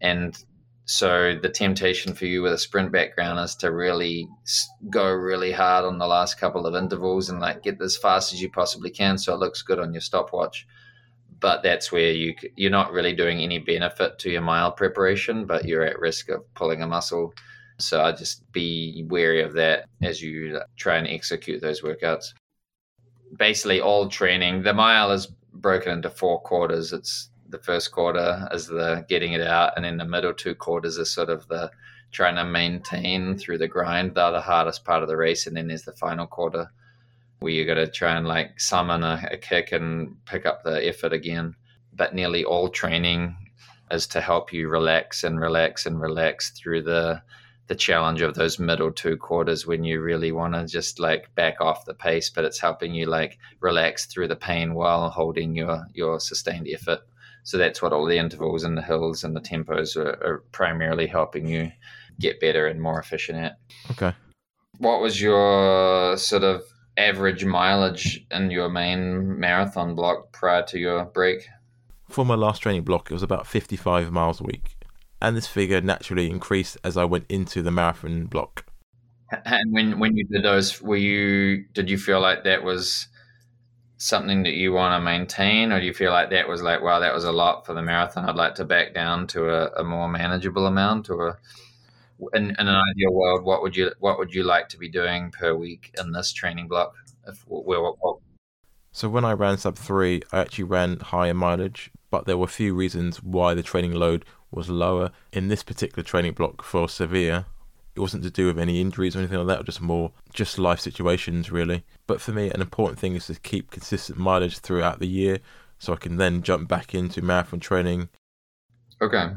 And so the temptation for you with a sprint background is to really go really hard on the last couple of intervals and like get as fast as you possibly can so it looks good on your stopwatch. But that's where you you're not really doing any benefit to your mile preparation, but you're at risk of pulling a muscle so I just be wary of that as you try and execute those workouts. Basically, all training, the mile is broken into four quarters. It's the first quarter is the getting it out, and then the middle two quarters is sort of the trying to maintain through the grind. They're the hardest part of the race, and then there's the final quarter where you got to try and like summon a, a kick and pick up the effort again. But nearly all training is to help you relax and relax and relax through the the challenge of those middle two quarters when you really want to just like back off the pace, but it's helping you like relax through the pain while holding your your sustained effort. So that's what all the intervals and the hills and the tempos are, are primarily helping you get better and more efficient at. Okay. What was your sort of average mileage in your main marathon block prior to your break? For my last training block, it was about 55 miles a week and this figure naturally increased as I went into the marathon block. And when when you did those, were you did you feel like that was something that you want to maintain, or do you feel like that was like, wow, that was a lot for the marathon? I'd like to back down to a, a more manageable amount, or in, in, an ideal world, what would you what would you like to be doing per week in this training block? If where, what, what? So when I ran sub three, I actually ran higher mileage, but there were a few reasons why the training load was lower in this particular training block for Sevilla. It wasn't to do with any injuries or anything like that, or just more just life situations really. But for me, an important thing is to keep consistent mileage throughout the year, so I can then jump back into marathon training. Okay,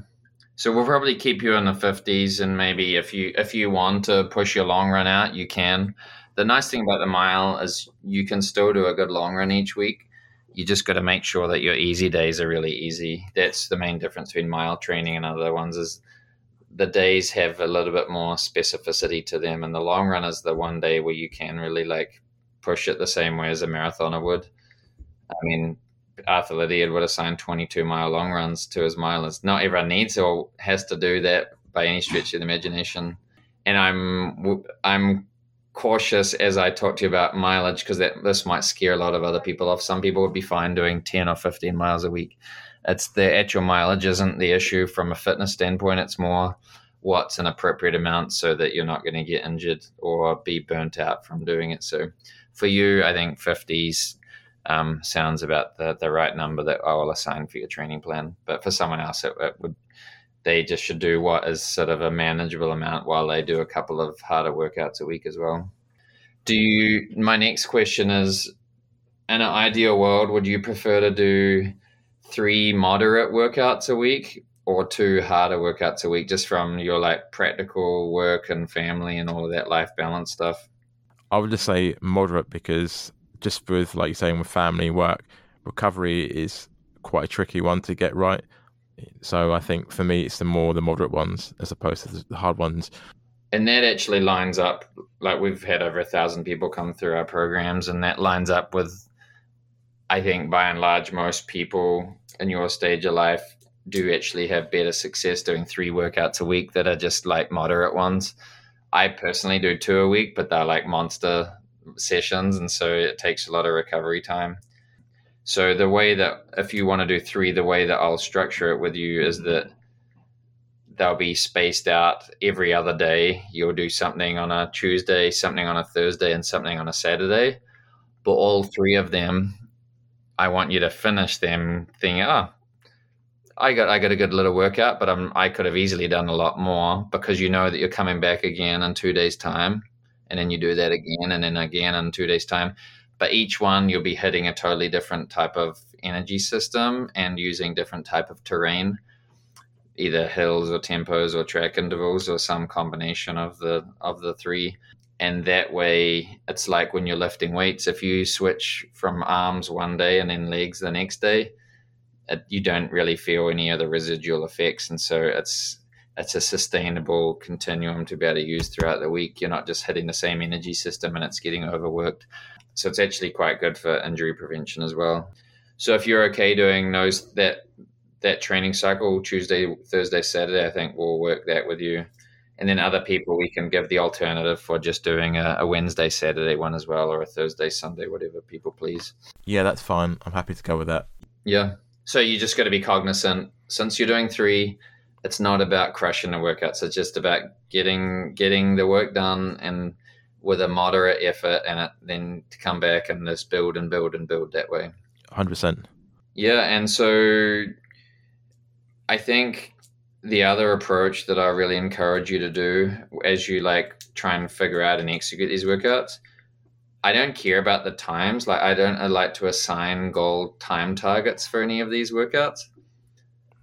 so we'll probably keep you in the fifties, and maybe if you if you want to push your long run out, you can. The nice thing about the mile is you can still do a good long run each week you just got to make sure that your easy days are really easy. That's the main difference between mile training and other ones is the days have a little bit more specificity to them, and the long run is the one day where you can really like push it the same way as a marathoner would. I mean, Arthur Lydiard would assign 22 mile long runs to his milers. Not everyone needs or has to do that by any stretch of the imagination. And I'm I'm cautious as I talk to you about mileage because that this might scare a lot of other people off. Some people would be fine doing 10 or 15 miles a week. It's the actual mileage isn't the issue from a fitness standpoint. It's more what's an appropriate amount so that you're not going to get injured or be burnt out from doing it. So for you, I think 50s um, sounds about the, the right number that I will assign for your training plan. But for someone else, it, it would they just should do what is sort of a manageable amount while they do a couple of harder workouts a week as well. Do you? My next question is: In an ideal world, would you prefer to do three moderate workouts a week or two harder workouts a week, just from your like practical work and family and all of that life balance stuff? I would just say moderate because just with like you're saying with family work, recovery is quite a tricky one to get right. So I think for me, it's the more the moderate ones as opposed to the hard ones. And that actually lines up. Like we've had over a thousand people come through our programs, and that lines up with, I think, by and large, most people in your stage of life do actually have better success doing three workouts a week that are just like moderate ones. I personally do two a week, but they're like monster sessions, and so it takes a lot of recovery time. So the way that if you want to do three, the way that I'll structure it with you is that they'll be spaced out every other day. You'll do something on a Tuesday, something on a Thursday, and something on a Saturday. But all three of them, I want you to finish them thinking, oh, I got I got a good little workout, but I'm I could have easily done a lot more because you know that you're coming back again in two days' time, and then you do that again and then again in two days' time but each one you'll be hitting a totally different type of energy system and using different type of terrain either hills or tempos or track intervals or some combination of the of the three. And that way it's like when you're lifting weights if you switch from arms one day and then legs the next day it, you don't really feel any of the residual effects. And so it's it's a sustainable continuum to be able to use throughout the week. You're not just hitting the same energy system and it's getting overworked. So it's actually quite good for injury prevention as well. So if you're okay doing those that that training cycle Tuesday, Thursday, Saturday, I think we'll work that with you. And then other people we can give the alternative for just doing a, a Wednesday, Saturday one as well, or a Thursday, Sunday, whatever people please. Yeah, that's fine. I'm happy to go with that. Yeah. So you just got to be cognizant since you're doing three it's not about crushing the workouts. It's just about getting getting the work done and with a moderate effort, and it, then to come back and just build and build and build that way. Hundred percent. Yeah, and so I think the other approach that I really encourage you to do as you like try and figure out and execute these workouts. I don't care about the times. Like I don't I like to assign goal time targets for any of these workouts.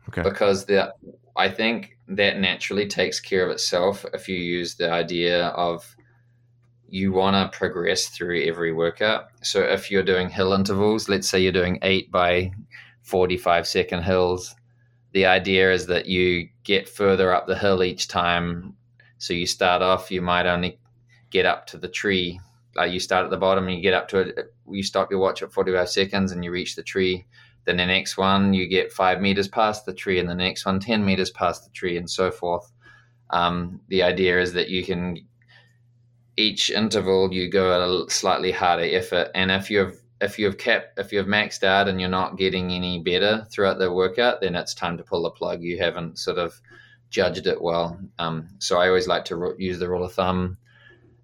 Okay. Because the I think that naturally takes care of itself if you use the idea of you want to progress through every workout. So if you're doing hill intervals, let's say you're doing eight by 45 second hills, the idea is that you get further up the hill each time. So you start off, you might only get up to the tree. Like you start at the bottom and you get up to it. You stop your watch at 45 seconds and you reach the tree then the next one, you get five meters past the tree, and the next one, 10 meters past the tree, and so forth. Um, the idea is that you can, each interval, you go at a slightly harder effort. And if you've if you've kept if you've maxed out and you're not getting any better throughout the workout, then it's time to pull the plug. You haven't sort of judged it well. Um, so I always like to use the rule of thumb.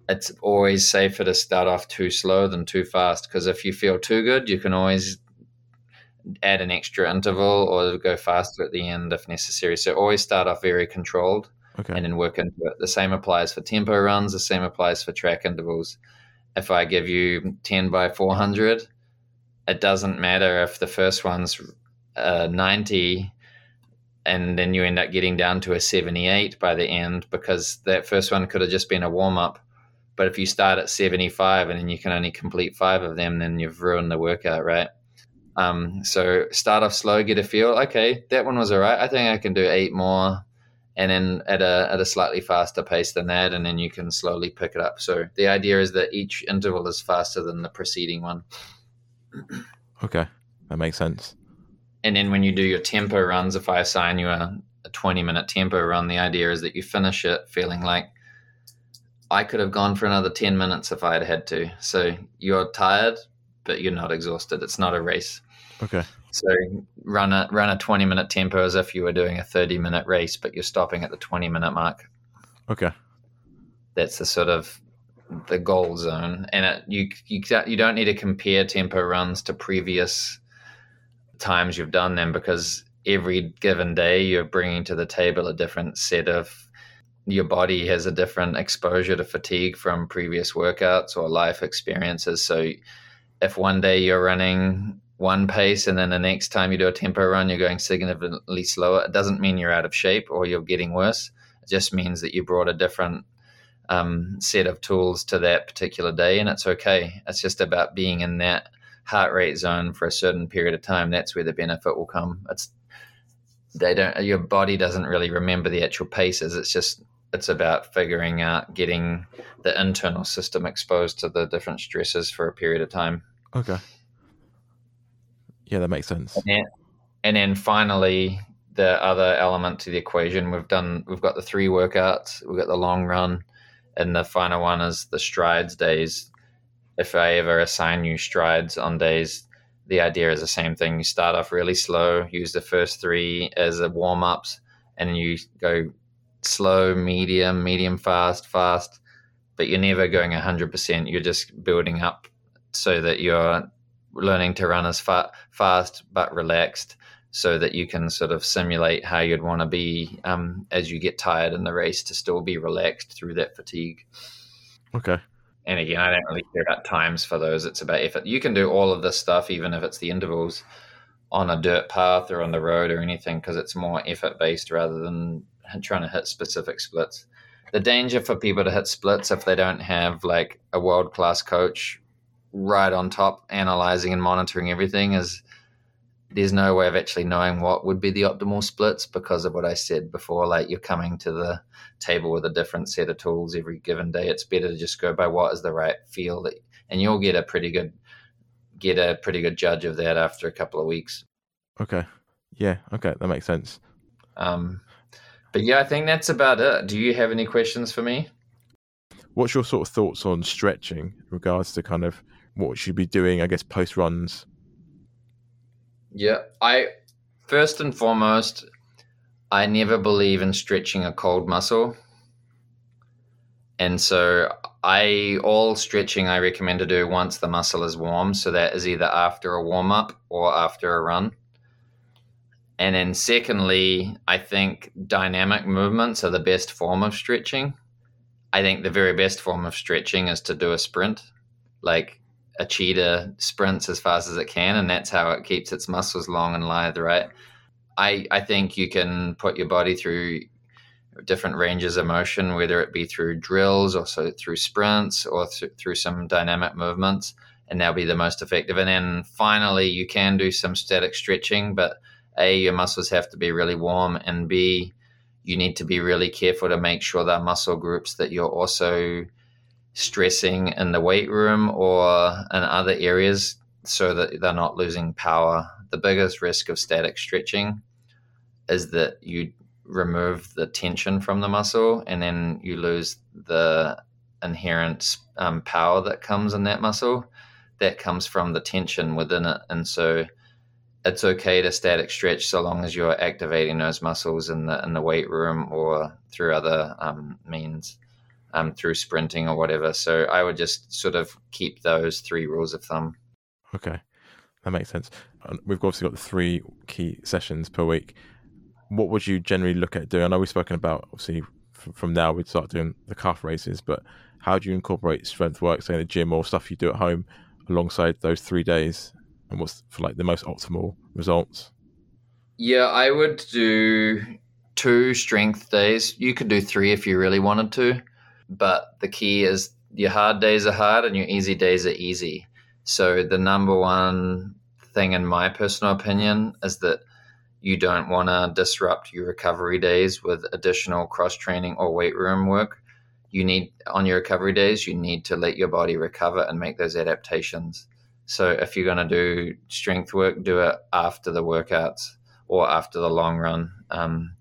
It's always safer to start off too slow than too fast because if you feel too good, you can always add an extra interval or go faster at the end if necessary. So always start off very controlled okay. and then work into it. The same applies for tempo runs, the same applies for track intervals. If I give you 10 by 400, it doesn't matter if the first one's uh, 90 and then you end up getting down to a 78 by the end because that first one could have just been a warm up. But if you start at 75 and then you can only complete five of them, then you've ruined the workout, right? Um, so start off slow, get a feel. Okay, that one was all right. I think I can do eight more, and then at a at a slightly faster pace than that, and then you can slowly pick it up. So the idea is that each interval is faster than the preceding one. okay, that makes sense. And then when you do your tempo runs, if I assign you a, a 20 minute tempo run, the idea is that you finish it feeling like I could have gone for another 10 minutes if I had had to. So you're tired, but you're not exhausted. It's not a race. Okay. So run a run a twenty minute tempo as if you were doing a thirty minute race, but you're stopping at the twenty minute mark. Okay. That's the sort of the goal zone, and it, you you you don't need to compare tempo runs to previous times you've done them because every given day you're bringing to the table a different set of your body has a different exposure to fatigue from previous workouts or life experiences. So if one day you're running one pace and then the next time you do a tempo run you're going significantly slower. It doesn't mean you're out of shape or you're getting worse. It just means that you brought a different um, set of tools to that particular day and it's okay. It's just about being in that heart rate zone for a certain period of time. That's where the benefit will come. It's they don't your body doesn't really remember the actual paces. It's just it's about figuring out getting the internal system exposed to the different stresses for a period of time. Okay yeah, that makes sense. And then, and then finally, the other element to the equation we've done we've got the three workouts, we've got the long run, and the final one is the strides days. If I ever assign you strides on days, the idea is the same thing. You start off really slow, use the first three as a warm ups, and you go slow, medium, medium fast, fast, but you're never going 100%. You're just building up so that you're learning to run as fa- fast but relaxed so that you can sort of simulate how you'd want to be um, as you get tired in the race to still be relaxed through that fatigue. Okay. And again, I don't really care about times for those. It's about effort. You can do all of this stuff, even if it's the intervals on a dirt path or on the road or anything, because it's more effort based rather than trying to hit specific splits. The danger for people to hit splits if they don't have like a world class coach right on top, analyzing and monitoring everything is there's no way of actually knowing what would be the optimal splits because of what I said before. Like you're coming to the table with a different set of tools every given day. It's better to just go by what is the right feel that, and you'll get a pretty good get a pretty good judge of that after a couple of weeks. Okay. Yeah. Okay. That makes sense. Um, but yeah, I think that's about it. Do you have any questions for me? What's your sort of thoughts on stretching in regards to kind of what should be doing, I guess, post runs? Yeah, I first and foremost, I never believe in stretching a cold muscle. And so I all stretching I recommend to do once the muscle is warm. So that is either after a warm up or after a run. And then secondly, I think dynamic movements are the best form of stretching. I think the very best form of stretching is to do a sprint. Like a cheetah sprints as fast as it can, and that's how it keeps its muscles long and lithe, right? I, I think you can put your body through different ranges of motion, whether it be through drills or so through sprints or th- through some dynamic movements, and they'll be the most effective. And then finally, you can do some static stretching, but A, your muscles have to be really warm, and B, you need to be really careful to make sure that muscle groups that you're also stressing in the weight room or in other areas so that they're not losing power. The biggest risk of static stretching is that you remove the tension from the muscle and then you lose the inherent um, power that comes in that muscle. That comes from the tension within it. And so it's okay to static stretch so long as you're activating those muscles in the in the weight room or through other um, means um, through sprinting or whatever. So i would just sort of keep those three rules of thumb. Okay. That makes sense. We've obviously got the three key sessions per week. What would you generally look at doing? I know we've spoken about obviously from now we'd start doing the calf raises, but how do you incorporate strength work, say in the gym or stuff you do at home, alongside those three days, and what's for like the most optimal results? Yeah, I would do two strength days. You could do three if you really wanted to, but the key is your hard days are hard and your easy days are easy. So the number one thing, in my personal opinion, is that you don't want to disrupt your recovery days with additional cross training or weight room work. You need, on your recovery days, you need to let your body recover and make those adaptations. So if you're going to do strength work, do it after the workouts or after the long run um,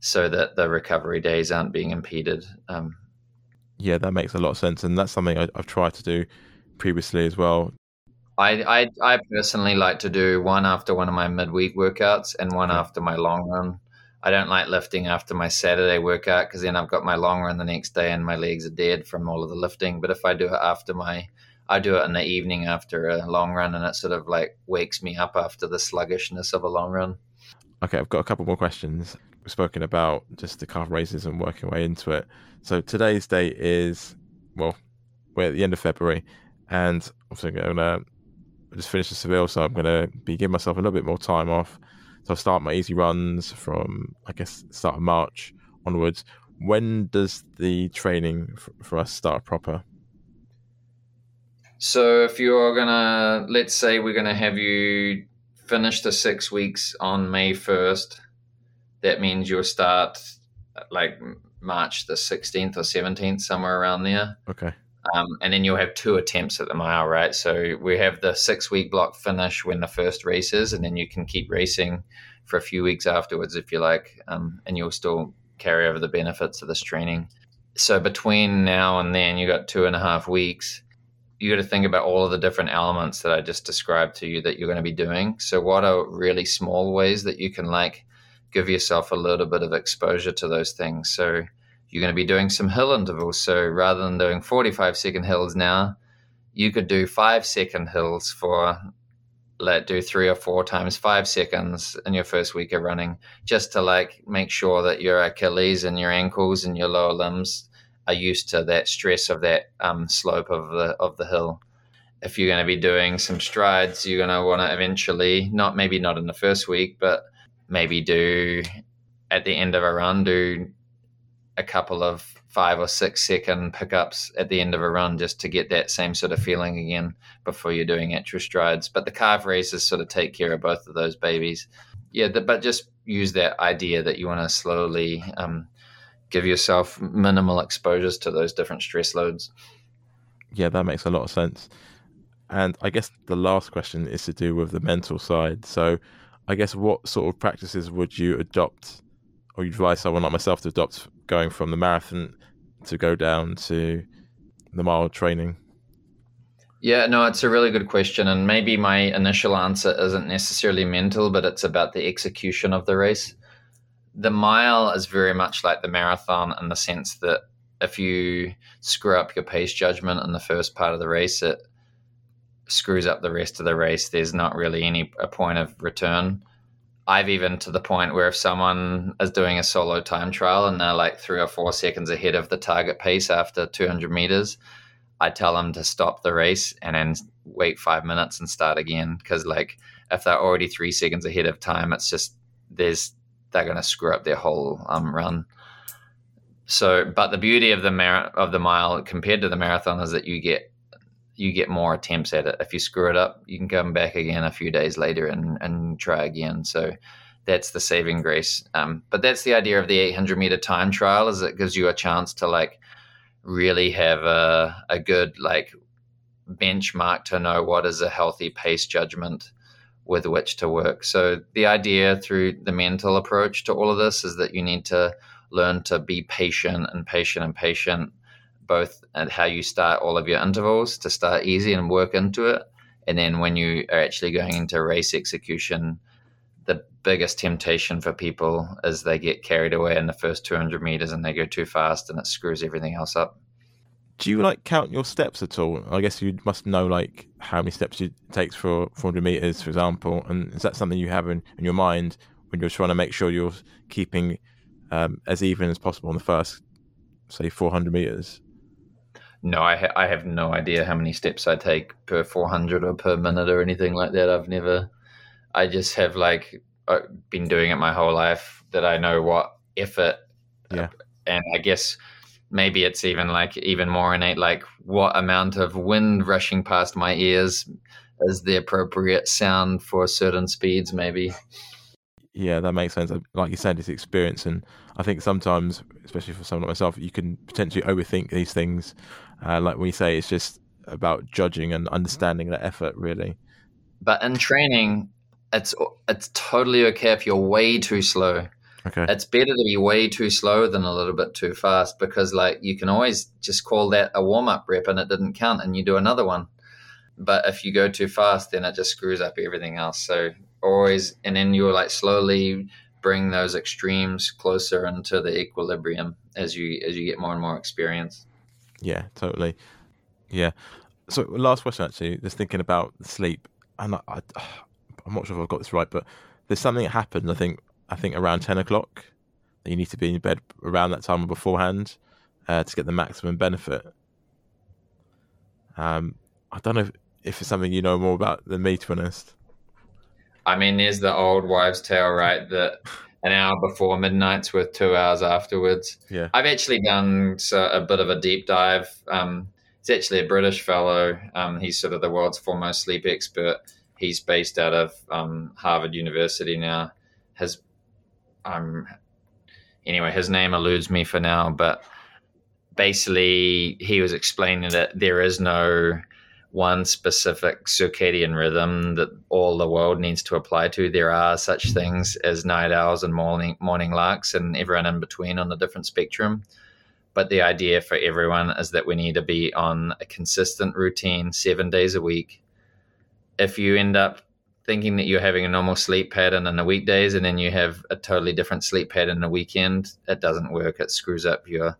so that the recovery days aren't being impeded. Um, yeah, that makes a lot of sense. And that's something I, I've tried to do previously as well I, I, I personally like to do one after one of my midweek workouts and one after my long run. I don't like lifting after my Saturday workout because then I've got my long run the next day and my legs are dead from all of the lifting. But if I do it after my, I do it in the evening after a long run and it sort of like wakes me up after the sluggishness of a long run. Okay, I've got a couple more questions. Spoken about just the calf raises and working way into it. So today's date is, well, we're at the end of February and obviously I'm I just finished the Seville, so I'm to be giving myself a little bit more time off. So I'll start my easy runs from, I guess, start of March onwards. When does the training for, us start proper? So if you're to, let's say we're to have you finish the six weeks on May 1st, that means you'll start like March the 16th or 17th, somewhere around there. Okay. Um, and then you'll have two attempts at the mile, right? So we have the six week block finish when the first race is, and then you can keep racing for a few weeks afterwards if you like, um, and you'll still carry over the benefits of this training. So between now and then, you got two and a half weeks. You got to think about all of the different elements that I just described to you that you're going to be doing. So, what are really small ways that you can like give yourself a little bit of exposure to those things? So, you're going to be doing some hill intervals. So rather than doing 45 second hills now, you could do five second hills for let do three or four times five seconds in your first week of running, just to like make sure that your Achilles and your ankles and your lower limbs are used to that stress of that um, slope of the of the hill. If you're going to be doing some strides, you're going to want to eventually not maybe not in the first week, but maybe do at the end of a run do a couple of five or six second pickups at the end of a run just to get that same sort of feeling again before you're doing actual strides. But the calf raises sort of take care of both of those babies. Yeah, the, but just use that idea that you want to slowly um, give yourself minimal exposures to those different stress loads. Yeah, that makes a lot of sense. And I guess the last question is to do with the mental side. So, I guess what sort of practices would you adopt or you advise someone like myself to adopt going from the marathon to go down to the mile training? Yeah, no, it's a really good question. And maybe my initial answer isn't necessarily mental, but it's about the execution of the race. The mile is very much like the marathon in the sense that if you screw up your pace judgment in the first part of the race, it screws up the rest of the race. There's not really any a point of return. I've even to the point where if someone is doing a solo time trial and they're like three or four seconds ahead of the target pace after 200 meters, I tell them to stop the race and then wait five minutes and start again. Because like if they're already three seconds ahead of time, it's just there's they're going to screw up their whole um, run. So, but the beauty of the mar- of the mile compared to the marathon is that you get you get more attempts at it. If you screw it up, you can come back again a few days later and, and try again. So that's the saving grace. Um, but that's the idea of the 800 meter time trial is it gives you a chance to like really have a, a good like benchmark to know what is a healthy pace judgment with which to work. So the idea through the mental approach to all of this is that you need to learn to be patient and patient and patient both at how you start all of your intervals to start easy and work into it. And then when you are actually going into race execution, the biggest temptation for people is they get carried away in the first 200 meters and they go too fast and it screws everything else up. Do you like count your steps at all? I guess you must know like how many steps it takes for 400 meters, for example. And is that something you have in, in your mind when you're trying to make sure you're keeping um, as even as possible in the first, say, 400 meters? No, I, ha- I have no idea how many steps I take per 400 or per minute or anything like that. I've never, I just have like uh, been doing it my whole life that I know what effort. Yeah. And I guess maybe it's even like even more innate, like what amount of wind rushing past my ears is the appropriate sound for certain speeds, maybe. Yeah, that makes sense. Like you said, it's experience, and I think sometimes, especially for someone like myself, you can potentially overthink these things uh, like we say, it's just about judging and understanding the effort, really. But in training, it's it's totally okay if you're way too slow. Okay. It's better to be way too slow than a little bit too fast because, like, you can always just call that a warm up rep and it didn't count, and you do another one. But if you go too fast, then it just screws up everything else. So always, and then you're like slowly bring those extremes closer into the equilibrium as you as you get more and more experience. Yeah, totally. Yeah. So last question, actually, just thinking about sleep, and I, I, I'm not sure if I've got this right, but there's something that happened. I think I think around ten o'clock that you need to be in bed around that time or beforehand uh, to get the maximum benefit. Um, I don't know if, if it's something you know more about than me, to be honest. I mean, there's the old wives' tale, right? That an hour before midnight's worth two hours afterwards. Yeah. I've actually done a bit of a deep dive. Um, he's actually a British fellow. Um, he's sort of the world's foremost sleep expert. He's based out of um, Harvard University now. Has um, anyway, his name eludes me for now, but basically he was explaining that there is no one specific circadian rhythm that all the world needs to apply to. There are such things as night owls and morning morning larks and everyone in between on the different spectrum. But the idea for everyone is that we need to be on a consistent routine seven days a week. If you end up thinking that you're having a normal sleep pattern in the weekdays and then you have a totally different sleep pattern in the weekend, it doesn't work. It screws up your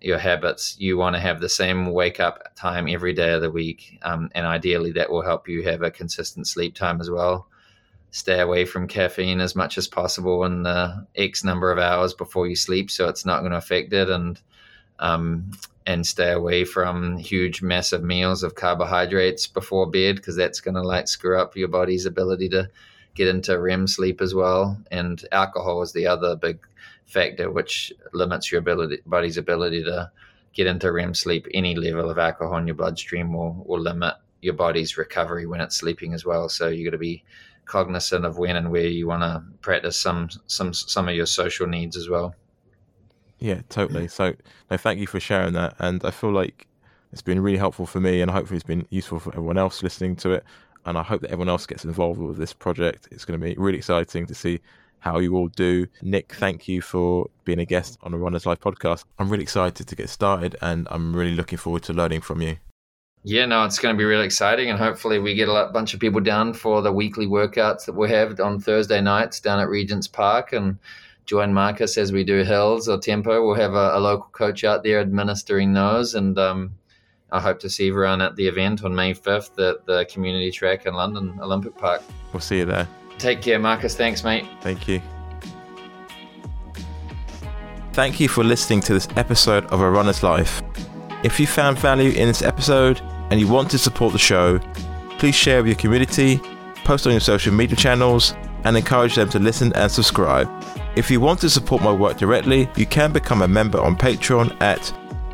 your habits, you want to have the same wake up time every day of the week. Um, and ideally, that will help you have a consistent sleep time as well. Stay away from caffeine as much as possible in the X number of hours before you sleep, so it's not going to affect it. And um, and stay away from huge, massive meals of carbohydrates before bed because that's going to like screw up your body's ability to get into REM sleep as well. And alcohol is the other big factor which limits your ability body's ability to get into REM sleep. Any level of alcohol in your bloodstream will, will limit your body's recovery when it's sleeping as well. So you've got to be cognizant of when and where you want to practice some some some of your social needs as well. Yeah, totally. So, no, thank you for sharing that. And I feel like it's been really helpful for me, and hopefully, it's been useful for everyone else listening to it. And I hope that everyone else gets involved with this project. It's going to be really exciting to see how you all do. Nick, thank you for being a guest on the Runners Life podcast. I'm really excited to get started, and I'm really looking forward to learning from you. Yeah, no, it's going to be really exciting, and hopefully, we get a bunch of people down for the weekly workouts that we have on Thursday nights down at Regent's Park and join Marcus as we do hills or tempo. We'll have a, a local coach out there administering those, and um, I hope to see everyone at the event on May 5th at the community track in London Olympic Park. We'll see you there. Take care, Marcus. Thanks, mate. Thank you. Thank you for listening to this episode of A Runner's Life. If you found value in this episode and you want to support the show, please share with your community, post on your social media channels, and encourage them to listen and subscribe. If you want to support my work directly, you can become a member on Patreon at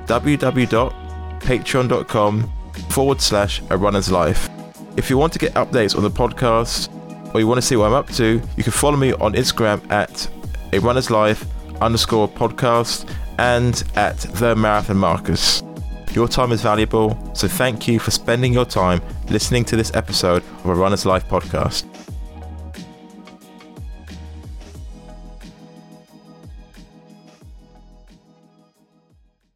www.patreon.com forward slash a runner's life. If you want to get updates on the podcast or you want to see what I'm up to, you can follow me on Instagram at a runner's life underscore podcast and at the marathon marcus. Your time is valuable, so thank you for spending your time listening to this episode of a Runner's Life podcast.